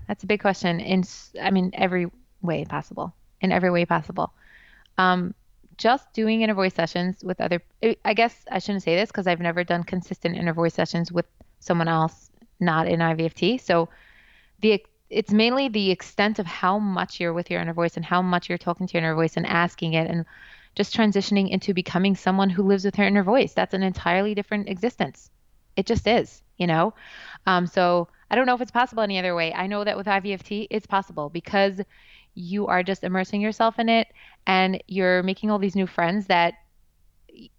that's a big question. In, I mean, every way possible. In every way possible. Um, just doing inner voice sessions with other, I guess I shouldn't say this because I've never done consistent inner voice sessions with someone else, not in IVFT. So the it's mainly the extent of how much you're with your inner voice and how much you're talking to your inner voice and asking it and just transitioning into becoming someone who lives with her inner voice. That's an entirely different existence. It just is, you know? Um, so I don't know if it's possible any other way. I know that with IVFT, it's possible because you are just immersing yourself in it and you're making all these new friends that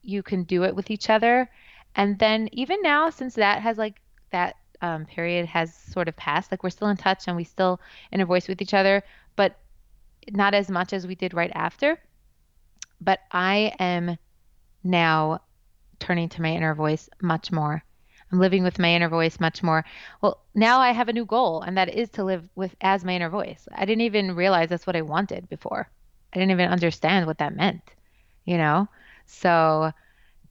you can do it with each other. And then even now, since that has like that um, period has sort of passed. Like we're still in touch and we still inner voice with each other, but not as much as we did right after. But I am now turning to my inner voice much more. I'm living with my inner voice much more. Well, now I have a new goal, and that is to live with as my inner voice. I didn't even realize that's what I wanted before. I didn't even understand what that meant, you know? So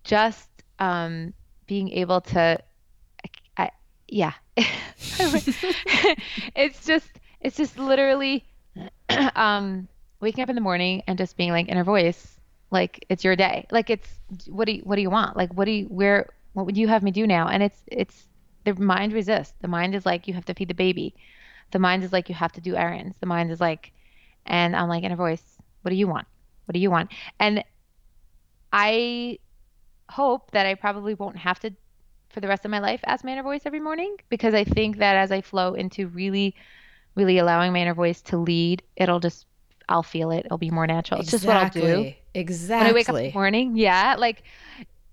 just um, being able to yeah. It's just it's just literally um waking up in the morning and just being like inner voice like it's your day. Like it's what do you what do you want? Like what do you where what would you have me do now? And it's it's the mind resists. The mind is like you have to feed the baby. The mind is like you have to do errands. The mind is like and i'm like inner voice what do you want? What do you want? And i hope that i probably won't have to for the rest of my life ask my inner voice every morning because I think that as I flow into really, really allowing my inner voice to lead, it'll just I'll feel it. It'll be more natural. It's just what I'll do. Exactly. When I wake up in the morning, yeah, like,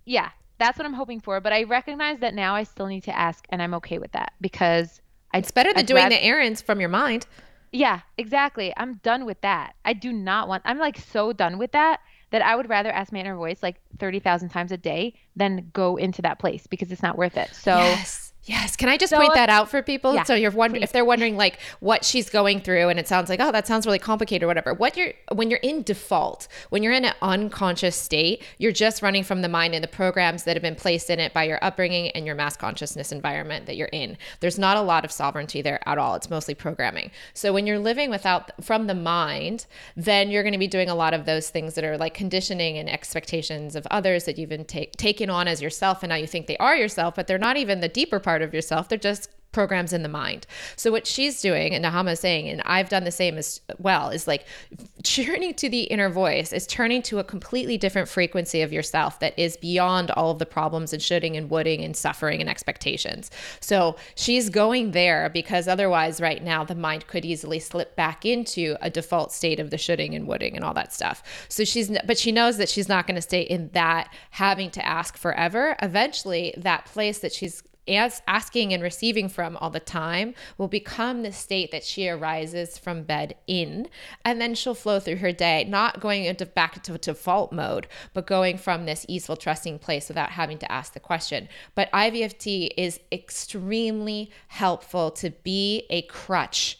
yeah, that's what I'm hoping for. But I recognize that now I still need to ask, and I'm okay with that because I, it's better than I'd doing rather, the errands from your mind. Yeah, exactly. I'm done with that. I do not want. I'm like so done with that that I would rather ask my inner voice like 30,000 times a day than go into that place because it's not worth it. So yes. Yes. Can I just so, point that out for people? Yeah, so you're wondering if they're wondering like what she's going through and it sounds like, oh, that sounds really complicated or whatever. What you're when you're in default, when you're in an unconscious state, you're just running from the mind and the programs that have been placed in it by your upbringing and your mass consciousness environment that you're in. There's not a lot of sovereignty there at all. It's mostly programming. So when you're living without from the mind, then you're going to be doing a lot of those things that are like conditioning and expectations of others that you've been take, taken on as yourself and now you think they are yourself, but they're not even the deeper part part of yourself. They're just programs in the mind. So what she's doing and Nechama is saying, and I've done the same as well, is like turning to the inner voice, is turning to a completely different frequency of yourself that is beyond all of the problems and shoulding and wooding and suffering and expectations. So she's going there because otherwise right now the mind could easily slip back into a default state of the shoulding and wooding and all that stuff. So she's but she knows that she's not going to stay in that having to ask forever. Eventually that place that she's as asking and receiving from all the time will become the state that she arises from bed in. And then she'll flow through her day not going into back to default mode but going from this easeful trusting place without having to ask the question. But ivft is extremely helpful to be a crutch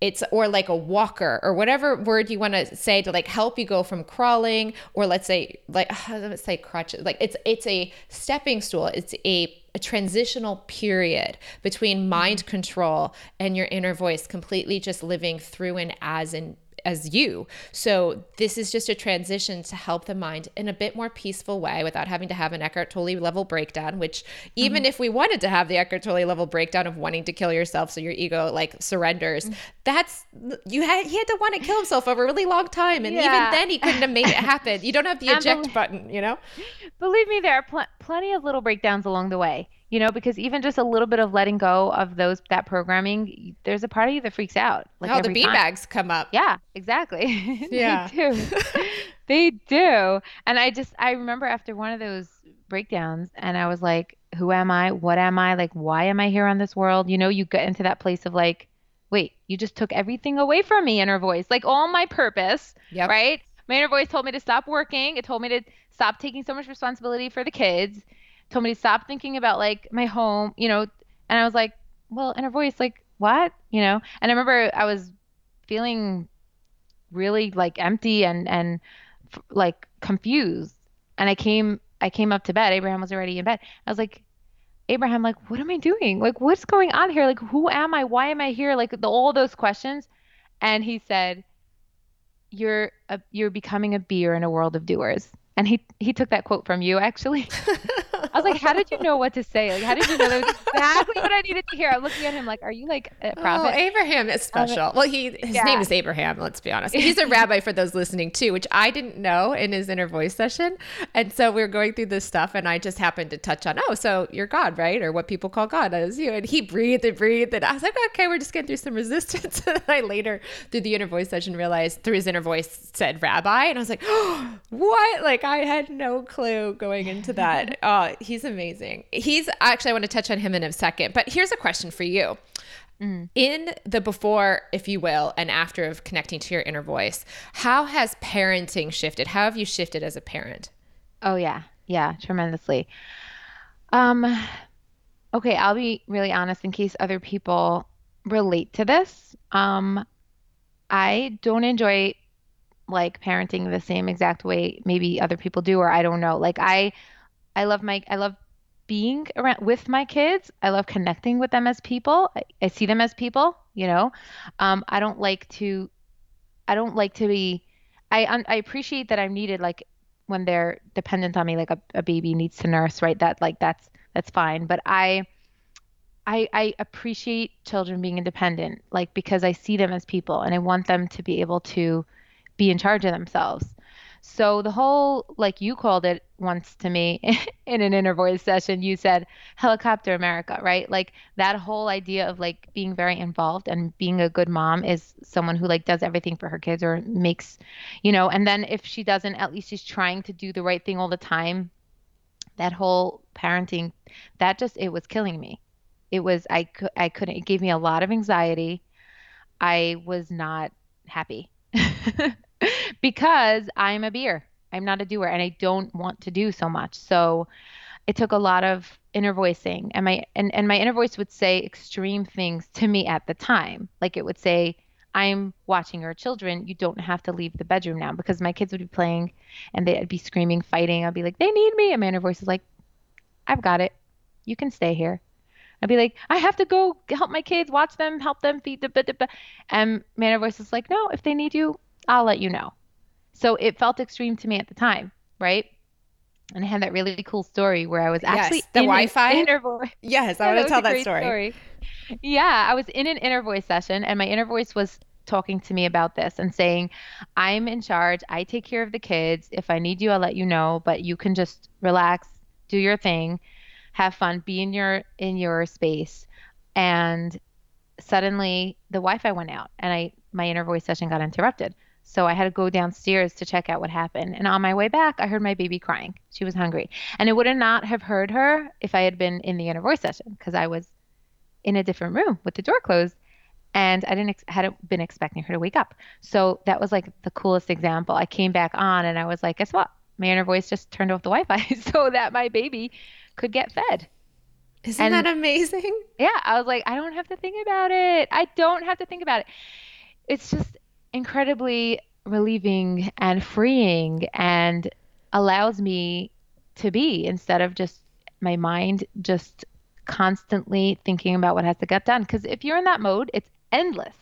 it's or like a walker or whatever word you want to say to like help you go from crawling or let's say like let's say crutches like it's it's a stepping stool. It's a a transitional period between mind mm-hmm. control and your inner voice completely just living through and as and as you. So this is just a transition to help the mind in a bit more peaceful way without having to have an Eckhart Tolle level breakdown, which even mm-hmm. if we wanted to have the Eckhart Tolle level breakdown of wanting to kill yourself so your ego like surrenders, mm-hmm. that's you had he had to want to kill himself over a really long time and yeah. even then he couldn't have made it happen. You don't have the eject button, you know? Believe me there are pl- plenty of little breakdowns along the way you know because even just a little bit of letting go of those that programming there's a part of you that freaks out like oh the beanbags come up. Yeah exactly. Yeah. they do. They do. And i just i remember after one of those breakdowns and i was like who am i? What am i? Like why am i here on this world? You know you get into that place of like wait you just took everything away from me inner voice like all my purpose yep. right? My inner voice told me to stop working. It told me to stop taking so much responsibility for the kids told me to stop thinking about like my home, you know, and I was like, well, inner voice, like, what? You know? And I remember I was feeling really like empty and and f- like confused. And I came I came up to bed. Abraham was already in bed. I was like, Abraham, like, what am I doing? Like, what's going on here? Like, who am I? Why am I here? Like, the, all those questions. And he said, "You're a, you're becoming a beer in a world of doers." And he he took that quote from you actually. I was like, how did you know what to say? Like, how did you know that was exactly what I needed to hear? I'm looking at him like, are you like a oh, prophet? Oh, Abraham is special. well, he his yeah. name is Abraham. Let's be honest. He's a rabbi for those listening too, which I didn't know in his inner voice session. And so we were going through this stuff, and I just happened to touch on, oh, so you're God, right? Or what people call God as you. And he breathed and breathed, and I was like, okay, we're just getting through some resistance. and I later, through the inner voice session, realized through his inner voice said rabbi, and I was like, oh, what? Like I had no clue going into that. Uh, Oh, he's amazing. He's actually, I want to touch on him in a second, but here's a question for you. Mm. In the before, if you will, and after of connecting to your inner voice, how has parenting shifted? How have you shifted as a parent? Oh yeah, yeah, tremendously. Um, okay, I'll be really honest in case other people relate to this. Um, I don't enjoy like parenting the same exact way maybe other people do, or I don't know. Like I, I love my, I love being around with my kids. I love connecting with them as people. I, I see them as people, you know. Um, I don't like to I don't like to be I I appreciate that I'm needed like when they're dependent on me like a, a baby needs to nurse, right? That like that's that's fine, but I I I appreciate children being independent like because I see them as people and I want them to be able to be in charge of themselves. So the whole, like you called it once to me in an inner voice session, you said helicopter America, right? Like that whole idea of like being very involved and being a good mom is someone who like does everything for her kids or makes, you know, and then if she doesn't, at least she's trying to do the right thing all the time. That whole parenting, that just, it was killing me. It was, I, I couldn't, it gave me a lot of anxiety. I was not happy. because I'm a beer. I'm not a doer and I don't want to do so much. So it took a lot of inner voicing and my and, and my inner voice would say extreme things to me at the time. Like it would say, I'm watching your children. You don't have to leave the bedroom now because my kids would be playing and they'd be screaming, fighting. I'd be like, they need me. And my inner voice is like, I've got it. You can stay here. I'd be like, I have to go help my kids, watch them, help them, feed the. And my inner voice is like, no, if they need you, I'll let you know. So it felt extreme to me at the time, right? And I had that really cool story where I was actually yes, the Wi-Fi. Inner voice. Yes, I yeah, want to tell that story. story. Yeah, I was in an inner voice session, and my inner voice was talking to me about this and saying, "I'm in charge. I take care of the kids. If I need you, I'll let you know. But you can just relax, do your thing, have fun, be in your in your space." And suddenly, the Wi-Fi went out, and I my inner voice session got interrupted. So I had to go downstairs to check out what happened. And on my way back, I heard my baby crying. She was hungry. And I would not have heard her if I had been in the inner voice session because I was in a different room with the door closed and I didn't ex- hadn't been expecting her to wake up. So that was like the coolest example. I came back on and I was like, guess what? My inner voice just turned off the Wi-Fi so that my baby could get fed. Isn't and, that amazing? Yeah, I was like, I don't have to think about it. I don't have to think about it. It's just incredibly relieving and freeing and allows me to be instead of just my mind just constantly thinking about what has to get done. Because if you're in that mode, it's endless.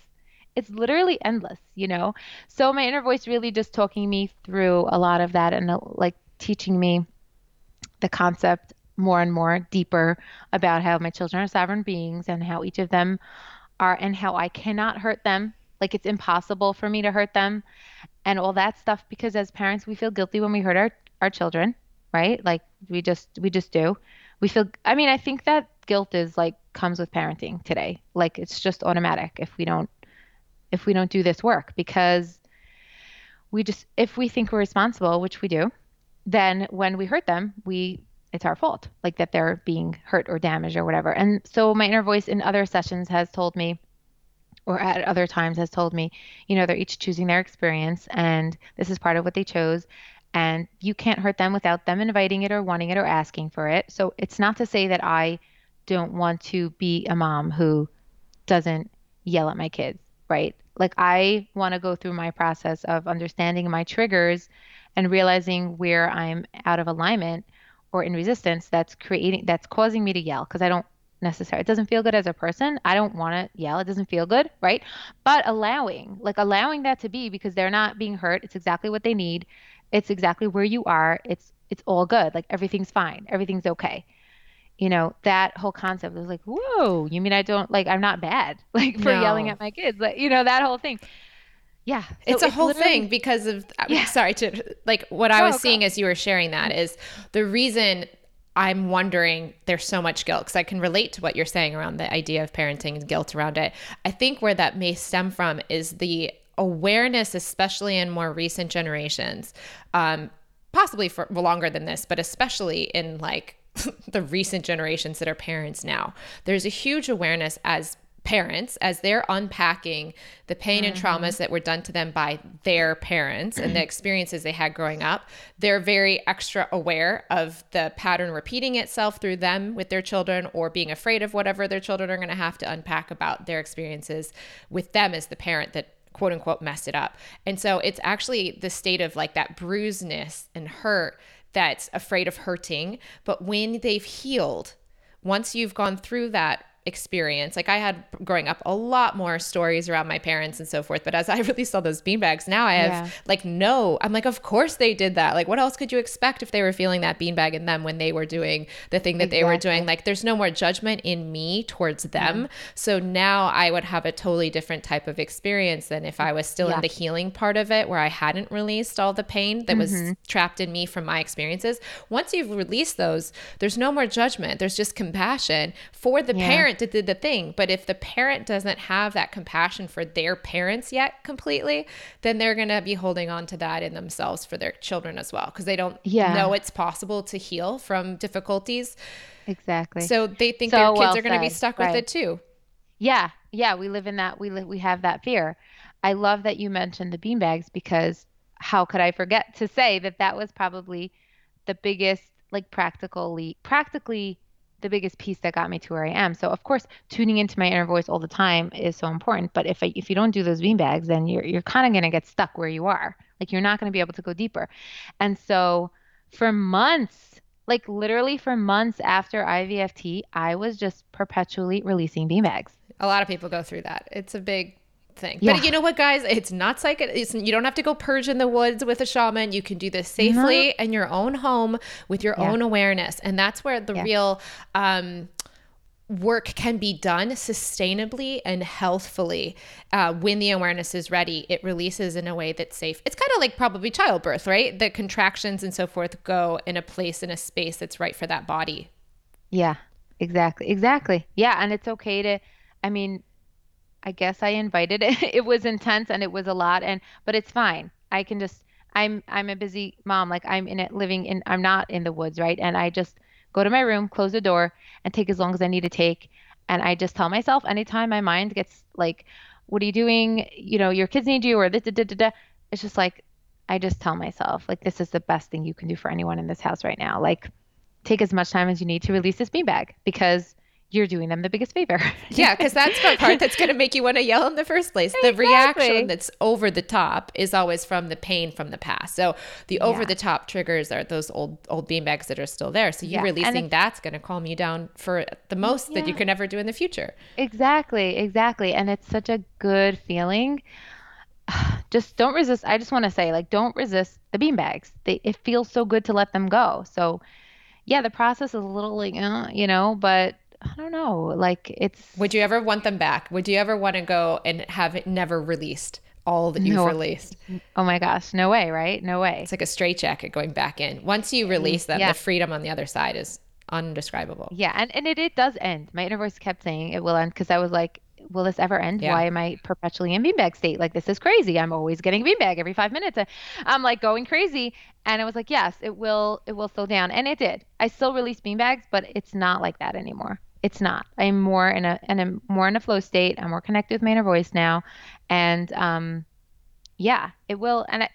It's literally endless, you know? So my inner voice really just talking me through a lot of that and uh, like teaching me the concept more and more deeper about how my children are sovereign beings and how each of them are and how I cannot hurt them. Like it's impossible for me to hurt them and all that stuff because as parents we feel guilty when we hurt our, our children, right? Like we just we just do. We feel I mean, I think that guilt is like comes with parenting today. Like it's just automatic if we don't if we don't do this work because we just if we think we're responsible, which we do, then when we hurt them, we it's our fault, like that they're being hurt or damaged or whatever. And so my inner voice in other sessions has told me or at other times has told me, you know, they're each choosing their experience and this is part of what they chose and you can't hurt them without them inviting it or wanting it or asking for it. So it's not to say that I don't want to be a mom who doesn't yell at my kids, right? Like I want to go through my process of understanding my triggers and realizing where I'm out of alignment or in resistance that's creating that's causing me to yell because I don't necessarily it doesn't feel good as a person. I don't want to yell. It doesn't feel good, right? But allowing, like allowing that to be because they're not being hurt. It's exactly what they need. It's exactly where you are. It's it's all good. Like everything's fine. Everything's okay you know that whole concept was like whoa you mean i don't like i'm not bad like for no. yelling at my kids like you know that whole thing yeah so it's a it's whole thing because of uh, yeah. sorry to like what i was seeing as you were sharing that is the reason i'm wondering there's so much guilt because i can relate to what you're saying around the idea of parenting and guilt around it i think where that may stem from is the awareness especially in more recent generations um, possibly for longer than this but especially in like the recent generations that are parents now. There's a huge awareness as parents as they're unpacking the pain mm-hmm. and traumas that were done to them by their parents and the experiences they had growing up they're very extra aware of the pattern repeating itself through them with their children or being afraid of whatever their children are going to have to unpack about their experiences with them as the parent that quote unquote messed it up and so it's actually the state of like that bruisedness and hurt that's afraid of hurting. But when they've healed, once you've gone through that experience. Like I had growing up a lot more stories around my parents and so forth. But as I released all those beanbags, now I have yeah. like no, I'm like, of course they did that. Like what else could you expect if they were feeling that beanbag in them when they were doing the thing that exactly. they were doing? Like there's no more judgment in me towards them. So now I would have a totally different type of experience than if I was still yeah. in the healing part of it where I hadn't released all the pain that mm-hmm. was trapped in me from my experiences. Once you've released those, there's no more judgment. There's just compassion for the yeah. parent parent did the thing. But if the parent doesn't have that compassion for their parents yet completely, then they're going to be holding on to that in themselves for their children as well because they don't yeah. know it's possible to heal from difficulties. Exactly. So they think so their kids well are going to be stuck right. with it too. Yeah. Yeah. We live in that. We live, we have that fear. I love that you mentioned the beanbags because how could I forget to say that that was probably the biggest, like practically, practically the biggest piece that got me to where I am. So of course, tuning into my inner voice all the time is so important. But if I, if you don't do those beanbags, then you're you're kind of going to get stuck where you are. Like you're not going to be able to go deeper. And so for months, like literally for months after IVFT, I was just perpetually releasing beanbags. A lot of people go through that. It's a big thing. Yeah. But you know what, guys? It's not psych. It's, you don't have to go purge in the woods with a shaman. You can do this safely in your own home with your yeah. own awareness, and that's where the yeah. real. Um, work can be done sustainably and healthfully uh, when the awareness is ready it releases in a way that's safe it's kind of like probably childbirth right the contractions and so forth go in a place in a space that's right for that body yeah exactly exactly yeah and it's okay to i mean I guess I invited it. It was intense and it was a lot and but it's fine. I can just I'm I'm a busy mom. Like I'm in it living in I'm not in the woods, right? And I just go to my room, close the door, and take as long as I need to take. And I just tell myself anytime my mind gets like, what are you doing? You know, your kids need you or da, da, da, da. It's just like I just tell myself, like, this is the best thing you can do for anyone in this house right now. Like, take as much time as you need to release this beanbag because you're doing them the biggest favor. yeah, because that's the part that's going to make you want to yell in the first place. The exactly. reaction that's over the top is always from the pain from the past. So the over yeah. the top triggers are those old old beanbags that are still there. So you yeah. releasing that's going to calm you down for the most yeah. that you can ever do in the future. Exactly, exactly, and it's such a good feeling. Just don't resist. I just want to say, like, don't resist the beanbags. They it feels so good to let them go. So yeah, the process is a little like, uh, you know, but I don't know. Like it's. Would you ever want them back? Would you ever want to go and have it never released? All that you've no. released. Oh my gosh, no way, right? No way. It's like a straitjacket going back in. Once you mm, release them, yeah. the freedom on the other side is undescribable. Yeah, and, and it, it does end. My inner voice kept saying it will end because I was like, will this ever end? Yeah. Why am I perpetually in beanbag state? Like this is crazy. I'm always getting a beanbag every five minutes. I'm like going crazy. And I was like, yes, it will it will slow down. And it did. I still release beanbags, but it's not like that anymore it's not. I'm more in a and I'm more in a flow state. I'm more connected with my inner voice now, and um, yeah, it will. And I,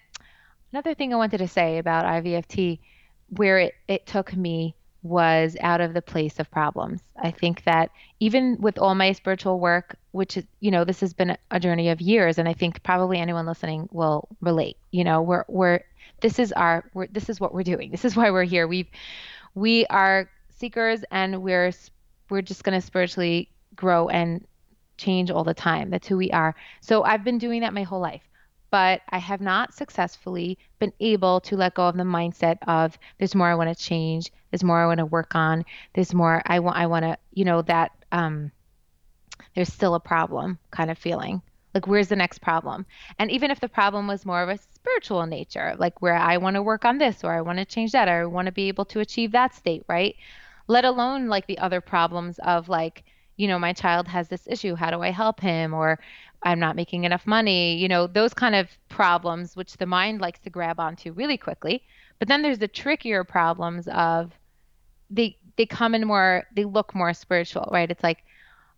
another thing I wanted to say about IVFT, where it it took me was out of the place of problems. I think that even with all my spiritual work, which is, you know, this has been a journey of years, and I think probably anyone listening will relate. You know, we're we're this is our we're, this is what we're doing. This is why we're here. We've we are seekers and we're we're just going to spiritually grow and change all the time. That's who we are. So I've been doing that my whole life, but I have not successfully been able to let go of the mindset of there's more I want to change, there's more I want to work on, there's more I want I want to, you know, that um there's still a problem kind of feeling. Like where's the next problem? And even if the problem was more of a spiritual nature, like where I want to work on this or I want to change that or I want to be able to achieve that state, right? Let alone like the other problems of like you know my child has this issue how do i help him? Or i'm not making enough money you know those kind of problems which the mind likes to grab onto really quickly. But then there's the trickier problems of they they come in more they look more spiritual right? It's like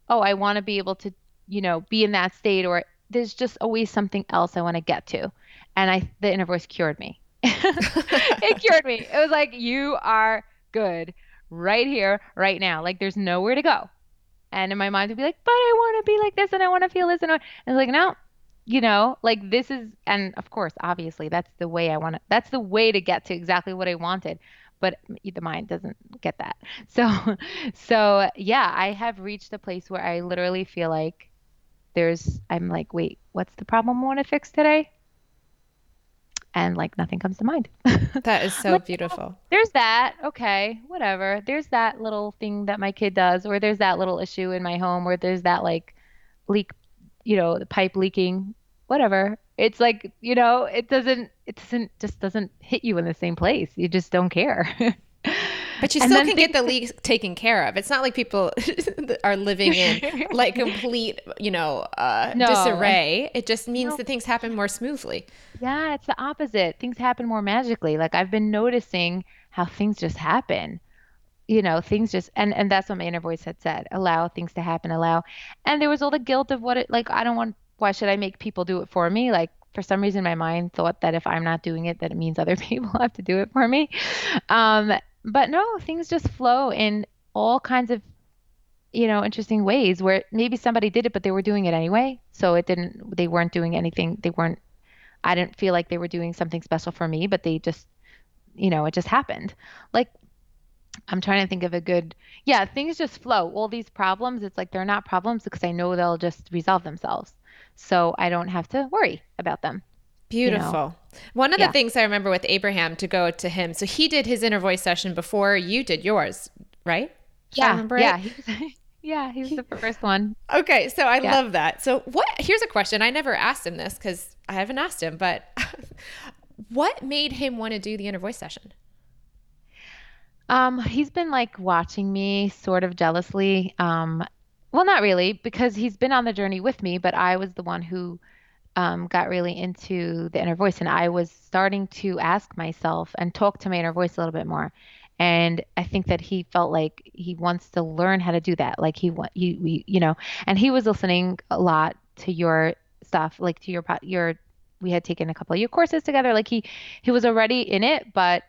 oh i want to be able to you know be in that state or there's just always something else i want to get to. And i the inner voice cured me. It cured me. It was like you are good right here, right now. Like there's nowhere to go. And in my mind would be like, but I want to be like this and I want to feel this. And, and it's like, no, you know, like this is, and of course, obviously, that's the way I want to, that's the way to get to exactly what I wanted. But the mind doesn't get that. So, so yeah, I have reached a place where I literally feel like there's, I'm like, wait, what's the problem I want to fix today? And like nothing comes to mind. that is so like, oh, beautiful. there's that. Okay, whatever. There's that little thing that my kid does, or there's that little issue in my home, or there's that like leak, you know, the pipe leaking, whatever. It's like, you know, it doesn't, it doesn't, just doesn't hit you in the same place. You just don't care. But you still can get the leaks taken care of. It's not like people are living in like complete, you know, uh, no. disarray. It just means no. that things happen more smoothly. Yeah, it's the opposite. Things happen more magically. Like I've been noticing how things just happen. You know, things just and and that's what my inner voice had said. Allow things to happen. Allow. And there was all the guilt of what it like. I don't want. Why should I make people do it for me? Like for some reason my mind thought that if I'm not doing it, that it means other people have to do it for me. Um, but no, things just flow in all kinds of you know interesting ways where maybe somebody did it but they were doing it anyway. So it didn't they weren't doing anything. They weren't i didn't feel like they were doing something special for me but they just you know it just happened. Like i'm trying to think of a good yeah things just flow. All these problems it's like they're not problems because i know they'll just resolve themselves. So i don't have to worry about them Beautiful. You know? One of yeah. the things I remember with Abraham to go to him, so he did his inner voice session before you did yours, right? Yeah. yeah. He was, yeah, he was the first one. Okay, so I yeah. love that. So what here's a question. I never asked him this because I haven't asked him, but what made him want to do the inner voice session? Um, he's been like watching me sort of jealously. Um, Well, not really, because he's been on the journey with me, but I was the one who um, got really into the inner voice, and I was starting to ask myself and talk to my inner voice a little bit more. And I think that he felt like he wants to learn how to do that. Like he want you, we, you know, and he was listening a lot to your stuff, like to your your. We had taken a couple of your courses together. Like he he was already in it, but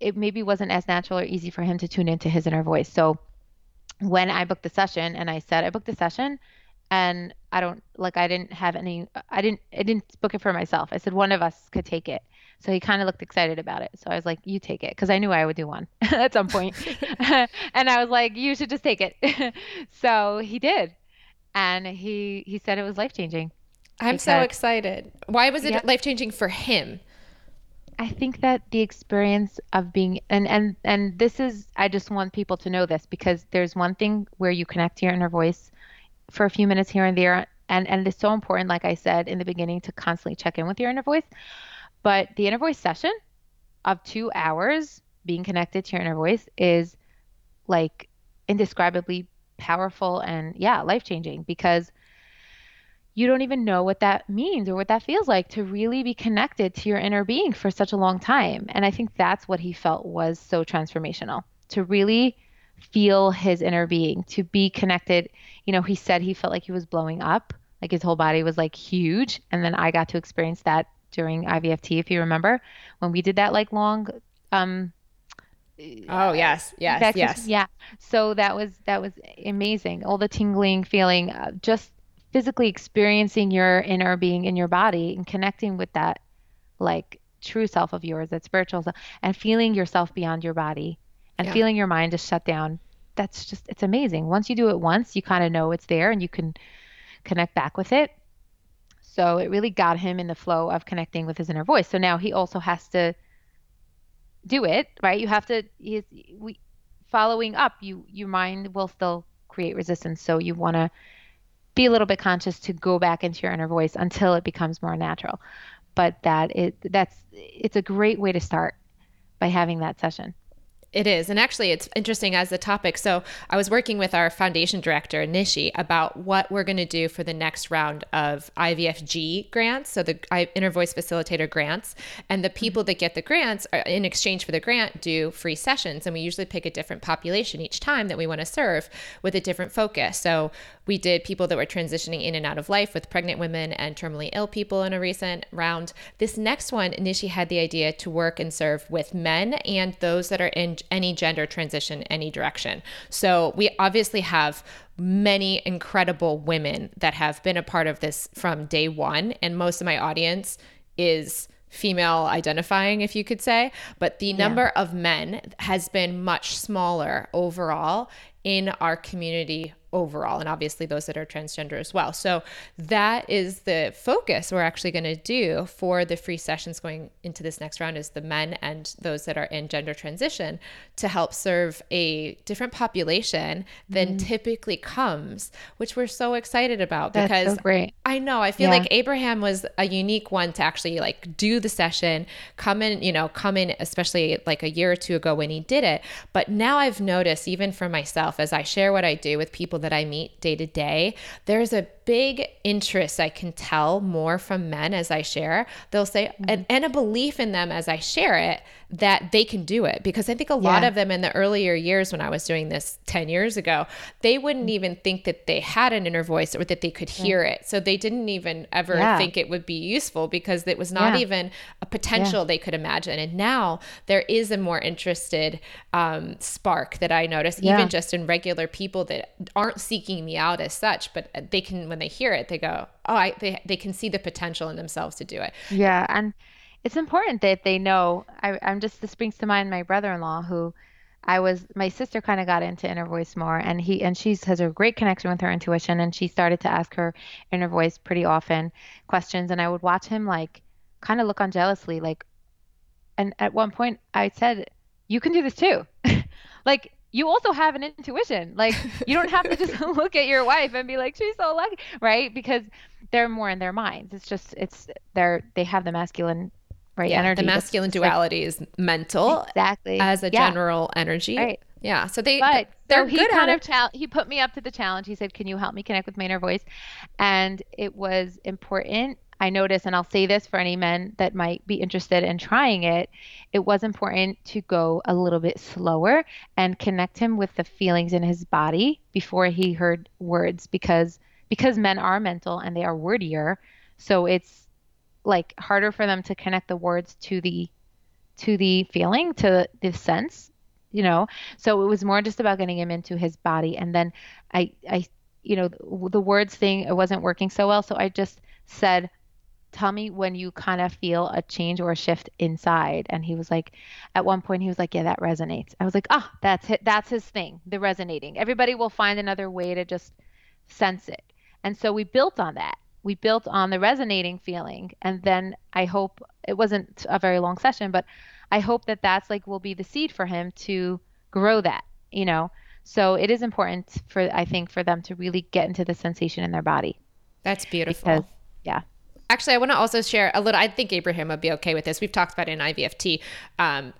it maybe wasn't as natural or easy for him to tune into his inner voice. So when I booked the session and I said I booked the session and I don't like I didn't have any I didn't I didn't book it for myself. I said one of us could take it. So he kind of looked excited about it. So I was like, "You take it," because I knew I would do one at some point. and I was like, "You should just take it." so he did, and he he said it was life changing. I'm so excited. Why was it life changing for him? I think that the experience of being and and and this is I just want people to know this because there's one thing where you connect to your inner voice for a few minutes here and there and and it's so important like I said in the beginning to constantly check in with your inner voice. But the inner voice session of 2 hours being connected to your inner voice is like indescribably powerful and yeah, life-changing because you don't even know what that means or what that feels like to really be connected to your inner being for such a long time. And I think that's what he felt was so transformational to really feel his inner being, to be connected. You know, he said he felt like he was blowing up, like his whole body was like huge. And then I got to experience that during IVFT, if you remember, when we did that like long um Oh yes, yes, yes. Yeah. So that was that was amazing. All the tingling feeling, uh, just physically experiencing your inner being in your body and connecting with that like true self of yours, that spiritual self, and feeling yourself beyond your body and yeah. feeling your mind just shut down. That's just it's amazing. Once you do it once, you kind of know it's there and you can connect back with it. So it really got him in the flow of connecting with his inner voice. So now he also has to do it, right? You have to he's we following up, you your mind will still create resistance. So you want to be a little bit conscious to go back into your inner voice until it becomes more natural. But that it that's it's a great way to start by having that session. It is. And actually, it's interesting as a topic. So, I was working with our foundation director, Nishi, about what we're going to do for the next round of IVFG grants. So, the Inner Voice Facilitator grants. And the mm-hmm. people that get the grants, are, in exchange for the grant, do free sessions. And we usually pick a different population each time that we want to serve with a different focus. So, we did people that were transitioning in and out of life with pregnant women and terminally ill people in a recent round. This next one, Nishi had the idea to work and serve with men and those that are in any gender transition, any direction. So we obviously have many incredible women that have been a part of this from day one. And most of my audience is female identifying, if you could say, but the number yeah. of men has been much smaller overall in our community overall, and obviously those that are transgender as well. So that is the focus we're actually going to do for the free sessions going into this next round is the men and those that are in gender transition to help serve a different population than mm. typically comes, which we're so excited about That's because so great. I know I feel yeah. like Abraham was a unique one to actually like do the session, come in, you know, come in especially like a year or two ago when he did it. But now I've noticed even for myself as I share what I do with people that I meet day to day, there's a big interest I can tell more from men as I share. They'll say, mm-hmm. and, and, a belief in them as I share it that they can do it. Because I think a lot of them in the earlier years when I was doing this 10 years ago, they wouldn't mm-hmm. even think that they had an inner voice or that they could hear yeah. it. So they didn't even ever yeah. think it would be useful because it was not yeah. even a potential they could imagine. And now there is a more interested um, spark that I notice, even just in regular people that aren't seeking me out as such, but they can when they hear it, they go, "Oh, I they they can see the potential in themselves to do it." Yeah, and it's important that they know. I, I'm just this brings to mind my brother-in-law who. I was my sister kind of got into inner voice more and he and she has a great connection with her intuition and she started to ask her inner voice pretty often questions and I would watch him like kind of look on jealously like and at one point I said you can do this too like you also have an intuition. Like you don't have to just look at your wife and be like, she's so lucky, right? Because they're more in their minds. It's just it's they're they have the masculine right yeah, energy. The masculine duality like, is mental exactly as a yeah. general energy. Right. Yeah. So they But they're so he good kind of chal- he put me up to the challenge. He said, "Can you help me connect with my inner voice?" And it was important. I noticed, and I'll say this for any men that might be interested in trying it. It was important to go a little bit slower and connect him with the feelings in his body before he heard words, because because men are mental and they are wordier, so it's like harder for them to connect the words to the to the feeling, to the sense, you know. So it was more just about getting him into his body, and then I, I, you know, the words thing it wasn't working so well, so I just said, "Tell me when you kind of feel a change or a shift inside." And he was like, at one point, he was like, "Yeah, that resonates." I was like, "Ah, that's it. That's his thing, the resonating. Everybody will find another way to just sense it." And so we built on that. We built on the resonating feeling, and then I hope it wasn't a very long session, but I hope that that's like will be the seed for him to grow that, you know. So it is important for I think for them to really get into the sensation in their body That's beautiful. because yeah. Actually, I want to also share a little. I think Abraham would be okay with this. We've talked about it in IVFT um,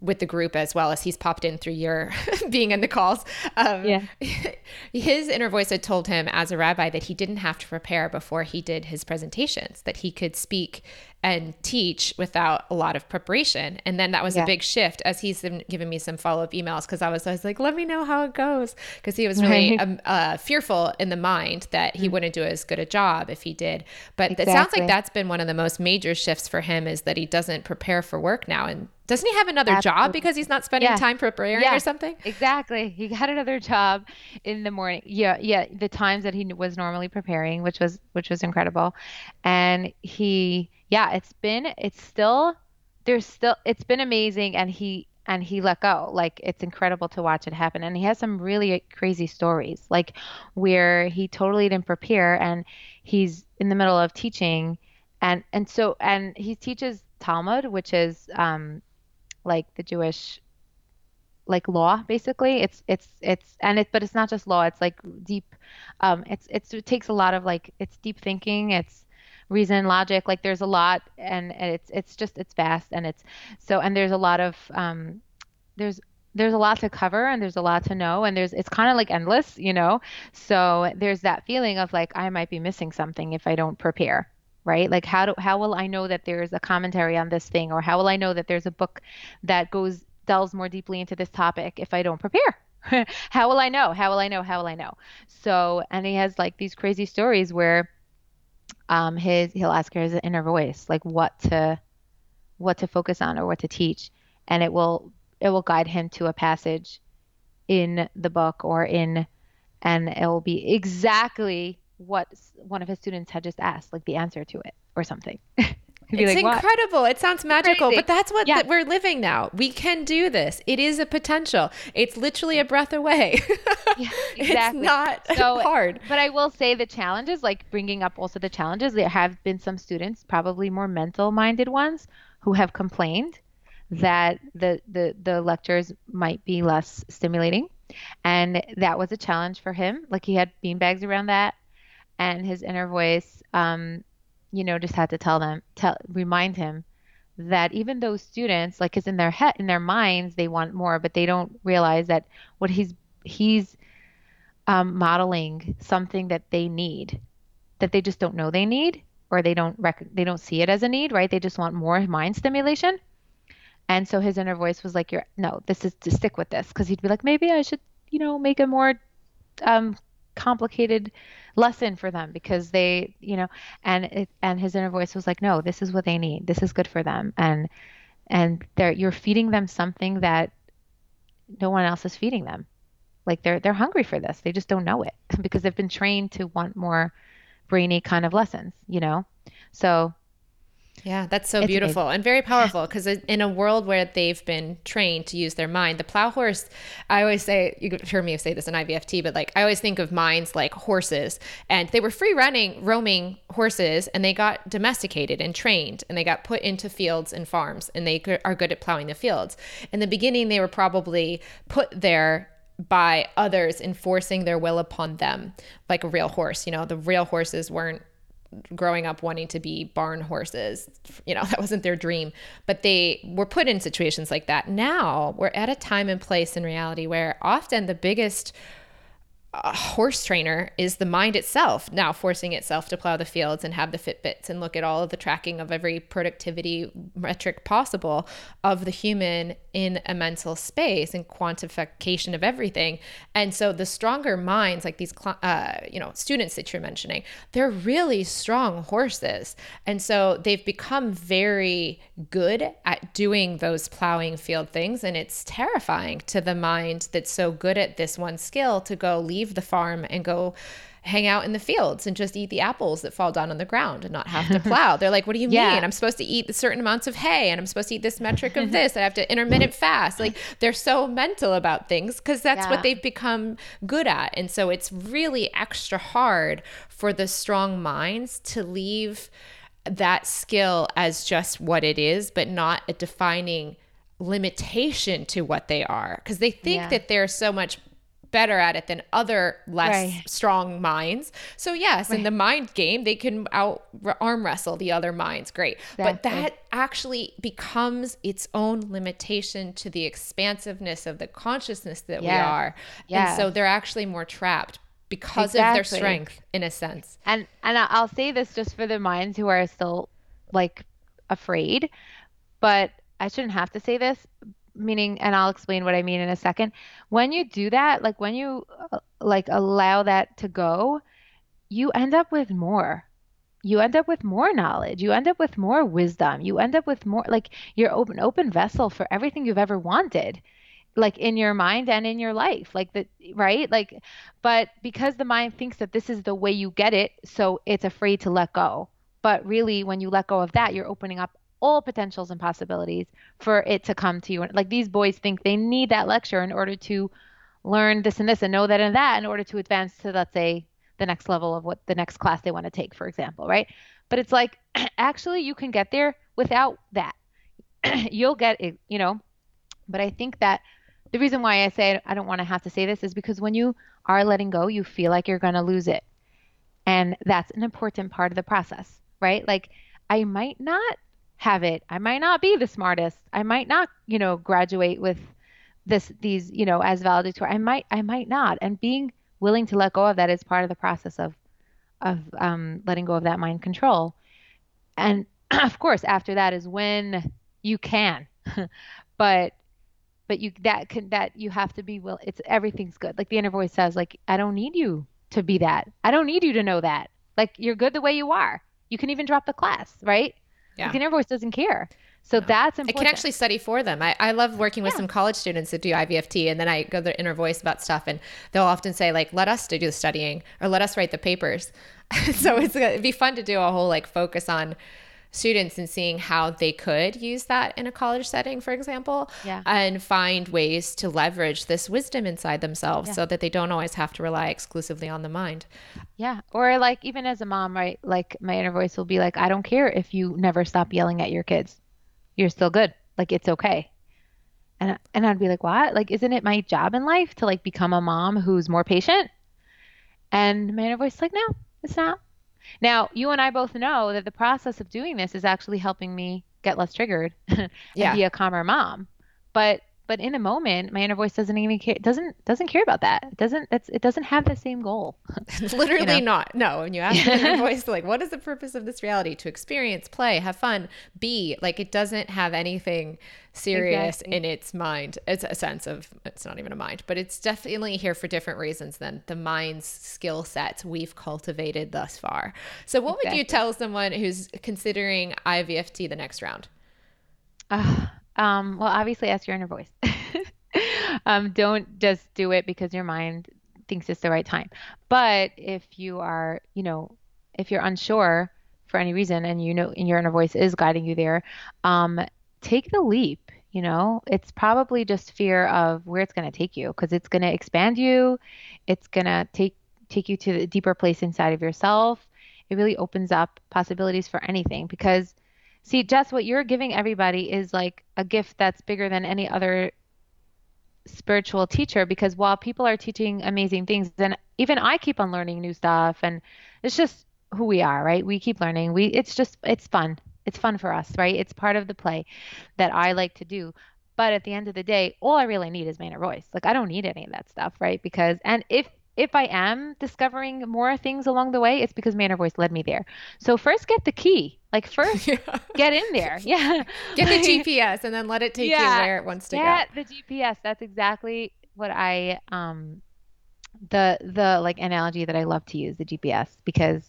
with the group as well as he's popped in through your being in the calls. Um, Yeah. His inner voice had told him as a rabbi that he didn't have to prepare before he did his presentations, that he could speak and teach without a lot of preparation. And then that was Yeah. a big shift as he's been giving me some follow up emails because I was, I was like, let me know how it goes. Because he was really um, uh, fearful in the mind that he wouldn't do as good a job if he did. But it sounds like that's been one of the most major shifts for him is that he doesn't prepare for work now. And doesn't he have another job because he's not spending Yeah. time preparing Yeah. or something? Exactly. He got another job in the morning. Yeah, yeah, the times that he was normally preparing, which was which was incredible. And he yeah, it's been it's still there's still it's been amazing and he and he let go. Like it's incredible to watch it happen. And he has some really crazy stories, like where he totally didn't prepare and he's in the middle of teaching and and so and he teaches Talmud, which is um like the Jewish like law basically it's it's it's and it but it's not just law it's like deep um it's it's it takes a lot of like it's deep thinking it's reason logic like there's a lot and, and it's it's just it's vast and it's so and there's a lot of um there's there's a lot to cover and there's a lot to know and there's it's kind of like endless you know? So there's that feeling of like I might be missing something if I don't prepare right? Like how do how will I know that there's a commentary on this thing or how will I know that there's a book that goes delves more deeply into this topic if I don't prepare? How will I know? How will I know? How will I know? So and he has like these crazy stories where um his he'll ask her his inner voice like what to what to focus on or what to teach. And it will it will guide him to a passage in the book or in and it will be exactly what one of his students had just asked like the answer to it or something It's like, "What?" incredible. It sounds magical, but that's what Yeah. that we're living now. We can do this. It is a potential. It's literally a breath away. Yeah, It's exactly. not So- hard. But I will say the challenges, like bringing up also the challenges, there have been some students, probably more mental minded ones, who have complained that the, the, the lectures might be less stimulating. And that was a challenge for him. Like he had beanbags around that. And his inner voice, um, you know, just had to tell them, tell, remind him that even those students, like, cause in their head, in their minds, they want more, but they don't realize that what he's, he's, um, modeling something that they need that they just don't know they need or they don't rec- they don't see it as a need right? They just want more mind stimulation. And so his inner voice was like you're no this is to stick with this. Because he'd be like maybe i should you know make a more um complicated lesson for them because they you know and it and his inner voice was like no this is what they need this is good for them and and they're you're feeding them something that no one else is feeding them like they're they're hungry for this. They just don't know it because they've been trained to want more brainy kind of lessons, you know? So Yeah, that's so It's beautiful and very powerful because in a world where they've been trained to use their mind, the plow horse, I always say, you could hear me say this in IVFT, but like I always think of minds like horses and they were free running, roaming horses and they got domesticated and trained and they got put into fields and farms and they are good at plowing the fields. In the beginning, they were probably put there by others enforcing their will upon them like a real horse you know the real horses weren't growing up wanting to be barn horses. You know, that wasn't their dream, but they were put in situations like that. Now we're at a time and place in reality where often the biggest a horse trainer is the mind itself now forcing itself to plow the fields and have the Fitbits and look at all of the tracking of every productivity metric possible of the human in a mental space and quantification of everything. And so the stronger minds, like these, uh, you know, students that you're mentioning, they're really strong horses. And so they've become very good at doing those plowing field things. And it's terrifying to the mind that's so good at this one skill to go leave leave the farm and go hang out in the fields and just eat the apples that fall down on the ground and not have to plow. They're like, what do you yeah. mean? I'm supposed to eat certain amounts of hay and I'm supposed to eat this metric of this. I have to intermittent fast. Like they're so mental about things because that's yeah. what they've become good at. And so it's really extra hard for the strong minds to leave that skill as just what it is, but not a defining limitation to what they are because they think yeah. that they're so much better at it than other less right. strong minds. So yes, right. in the mind game, they can out arm wrestle the other minds. Great. Exactly. But that actually becomes its own limitation to the expansiveness of the consciousness that yeah. we are. Yeah. And so they're actually more trapped because exactly. of their strength in a sense. And and I'll say this just for the minds who are still like afraid, but I shouldn't have to say this, meaning and I'll explain what I mean in a second. When you do that, like when you uh, like allow that to go, you end up with more. You end up with more knowledge. You end up with more wisdom. You end up with more like you're open open vessel for everything you've ever wanted like in your mind and in your life like that right like but because the mind thinks that this is the way you get it so it's afraid to let go but really when you let go of that you're opening up all potentials and possibilities for it to come to you. Like these boys think they need that lecture in order to learn this and this and know that and that in order to advance to, let's say, the next level of what the next class they want to take, for example, right? But it's like, actually, you can get there without that. You'll get it, you know. But I think that the reason why I say I don't want to have to say this is because when you are letting go, you feel like you're going to lose it. And that's an important part of the process, right? Like, I might not have it. I might not be the smartest. I might not, you know, graduate with this these, you know, as valedictorian. I might I might not. And being willing to let go of that is part of the process of of um, letting go of that mind control. And of course, after that is when you can. but but you that can that you have to be will it's everything's good. Like the inner voice says, like, I don't need you to be that. I don't need you to know that. Like you're good the way you are. You can even drop the class, right? Yeah. The inner voice doesn't care. So no. that's important. I can actually study for them. I, I love working with yeah. some college students that do IVFT, and then I go to their inner voice about stuff, and they'll often say like, "Let us do the studying, or let us write the papers." so it's it'd be fun to do a whole like focus on students and seeing how they could use that in a college setting, for example, yeah. and find ways to leverage this wisdom inside themselves yeah. so that they don't always have to rely exclusively on the mind. Yeah. Or like even as a mom, right? Like my inner voice will be like, I don't care if you never stop yelling at your kids. You're still good. Like it's okay. And and I'd be like, "What? Like isn't it my job in life to like become a mom who's more patient?" And my inner voice is like, "No, it's not. Now, you and I both know that the process of doing this is actually helping me get less triggered and yeah. be a calmer mom. But but in a moment, my inner voice doesn't even care doesn't doesn't care about that. It doesn't it's it doesn't have the same goal. Literally you know? not. No. When you ask the inner voice like, what is the purpose of this reality? To experience, play, have fun, be. Like it doesn't have anything serious exactly. in its mind. It's a sense of it's not even a mind, but it's definitely here for different reasons than the mind's skill sets we've cultivated thus far. So, what exactly. would you tell someone who's considering IVFT the next round? Uh, um, well, obviously, ask your inner voice. um, don't just do it because your mind thinks it's the right time. But if you are, you know, if you're unsure for any reason and you know and your inner voice is guiding you there, um, take the leap. You know, it's probably just fear of where it's going to take you because it's going to expand you. It's going to take take you to the deeper place inside of yourself. It really opens up possibilities for anything because see, Jess, what you're giving everybody is like a gift that's bigger than any other spiritual teacher because while people are teaching amazing things, then even I keep on learning new stuff and it's just who we are, right? We keep learning. We it's just it's fun. It's fun for us, right? It's part of the play that I like to do. But at the end of the day, all I really need is my inner voice. Like I don't need any of that stuff, right? Because and if if I am discovering more things along the way, it's because inner voice led me there. So first get the key. Like first yeah. get in there. Yeah. Get the GPS and then let it take yeah, you where it wants to get go. Get the GPS. That's exactly what I um the the like analogy that I love to use, the GPS, because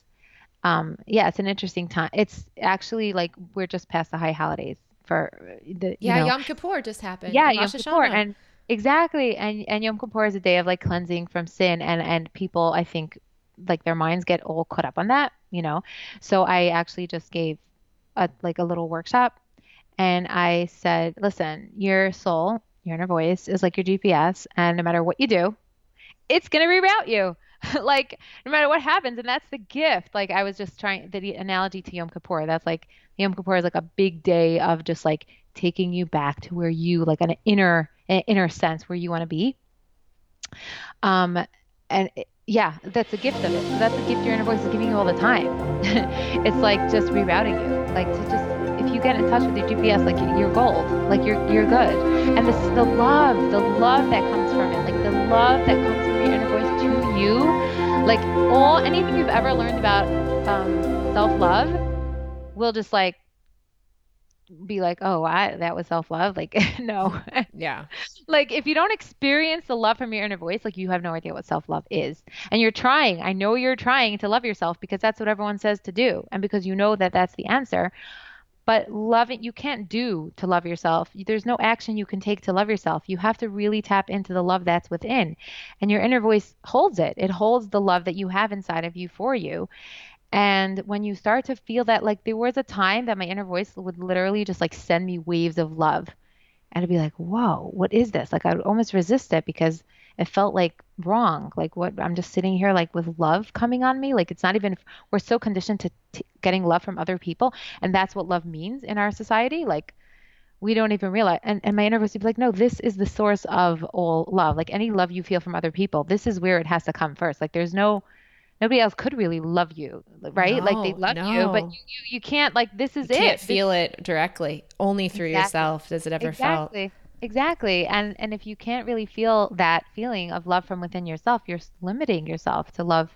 um yeah, it's an interesting time. It's actually like we're just past the high holidays for the Yeah, know, Yom Kippur just happened. Yeah, Yom Kippur and Exactly. And and Yom Kippur is a day of like cleansing from sin and and people I think like their minds get all caught up on that, you know. So I actually just gave a like a little workshop and I said, "Listen, your soul, your inner voice is like your GPS and no matter what you do, it's going to reroute you." like no matter what happens and that's the gift like i was just trying the analogy to yom kippur that's like yom kippur is like a big day of just like taking you back to where you like an inner inner sense where you want to be. Um, and yeah, that's a gift of it. So that's a gift your inner voice is giving you all the time. it's like just rerouting you, like to just if you get in touch with your GPS, like you're gold, like you're you're good. And this the love, the love that comes from it, like the love that comes from your inner voice to you, like all anything you've ever learned about um, self love will just like be like, oh, I, that was self love. Like, no. Yeah. like, if you don't experience the love from your inner voice, like, you have no idea what self love is. And you're trying. I know you're trying to love yourself because that's what everyone says to do. And because you know that that's the answer. But loving, you can't do to love yourself. There's no action you can take to love yourself. You have to really tap into the love that's within. And your inner voice holds it, it holds the love that you have inside of you for you. And when you start to feel that, like there was a time that my inner voice would literally just like send me waves of love. And I'd be like, whoa, what is this? Like I would almost resist it because it felt like wrong. Like what I'm just sitting here like with love coming on me. Like it's not even, we're so conditioned to t- getting love from other people. And that's what love means in our society. Like we don't even realize. And, and my inner voice would be like, no, this is the source of all love. Like any love you feel from other people, this is where it has to come first. Like there's no, nobody else could really love you, right? No, like they love no. you, but you, you, you can't like this is you it. Can't feel it directly. Only through exactly. yourself does it ever exactly. felt. Exactly. And and if you can't really feel that feeling of love from within yourself, you're limiting yourself to love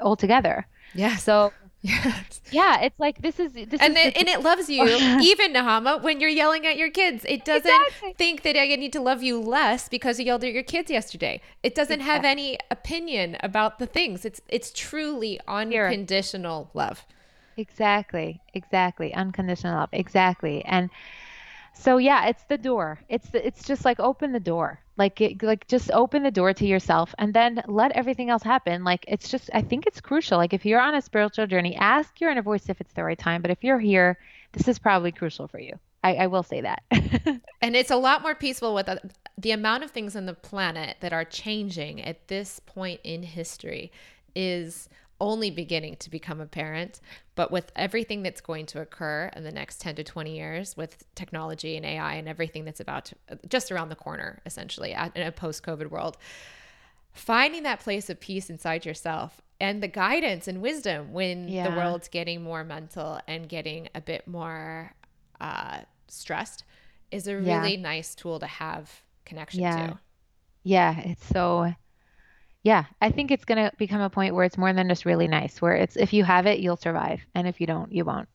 altogether. Yeah. So Yes. Yeah, it's like this is this and is it, and it loves you even Nechama when you're yelling at your kids. It doesn't exactly. think that I need to love you less because you yelled at your kids yesterday. It doesn't exactly. have any opinion about the things. It's it's truly unconditional love. Exactly. Exactly. Unconditional love. Exactly. And so yeah, it's the door. It's the, it's just like open the door. Like it, like just open the door to yourself and then let everything else happen. Like it's just I think it's crucial. Like if you're on a spiritual journey, ask your inner voice if it's the right time. But if you're here, this is probably crucial for you. I, I will say that. and it's a lot more peaceful with the, the amount of things on the planet that are changing at this point in history is only beginning to become apparent. But with everything that's going to occur in the next 10 to 20 years with technology and AI and everything that's about to, just around the corner, essentially, in a post COVID world, finding that place of peace inside yourself and the guidance and wisdom when yeah. the world's getting more mental and getting a bit more uh, stressed is a really yeah. nice tool to have connection yeah. to. Yeah, it's so yeah, I think it's going to become a point where it's more than just really nice, where it's if you have it, you'll survive, and if you don't, you won't.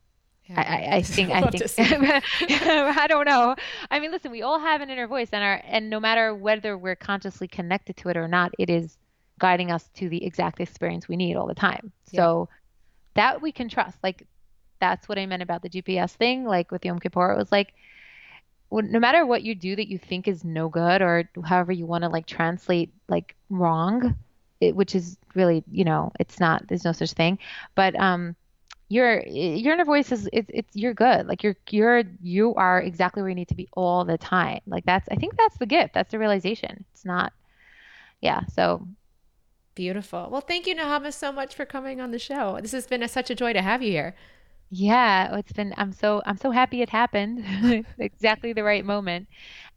Yeah, I, I, think I think I don't know. I mean, listen, we all have an inner voice, and our and no matter whether we're consciously connected to it or not, it is guiding us to the exact experience we need all the time. Yeah. So that we can trust. Like that's what I meant about the GPS thing. Like with the Yom Kippur, it was like no matter what you do that you think is no good or however you want to like translate like wrong it, which is really you know it's not there's no such thing. But um your your inner voice is it's, it's you're good. Like you're you're you are exactly where you need to be all the time. Like that's i think that's the gift. That's the realization. It's not yeah so. Beautiful. Well thank you nechama so much for coming on the show. This has been a, such a joy to have you here yeah, oh, it's been I'm so I'm so happy it happened. exactly the right moment.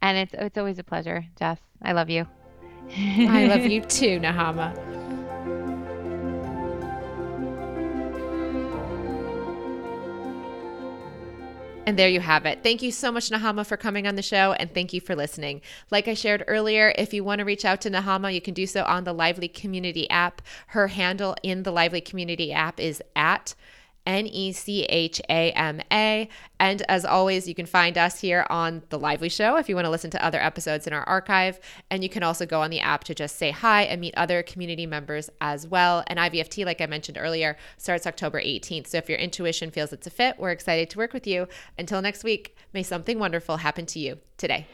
And it's it's always a pleasure, Jess. I love you. I love you too, Nechama. And there you have it. Thank you so much, Nechama, for coming on the show, and thank you for listening. Like I shared earlier, if you want to reach out to Nechama, you can do so on the Lively Community app. Her handle in the Lively Community app is at N E C H A M A. And as always, you can find us here on The Lively Show if you want to listen to other episodes in our archive. And you can also go on the app to just say hi and meet other community members as well. And IVFT, like I mentioned earlier, starts October 18th. So if your intuition feels it's a fit, we're excited to work with you. Until next week, may something wonderful happen to you today.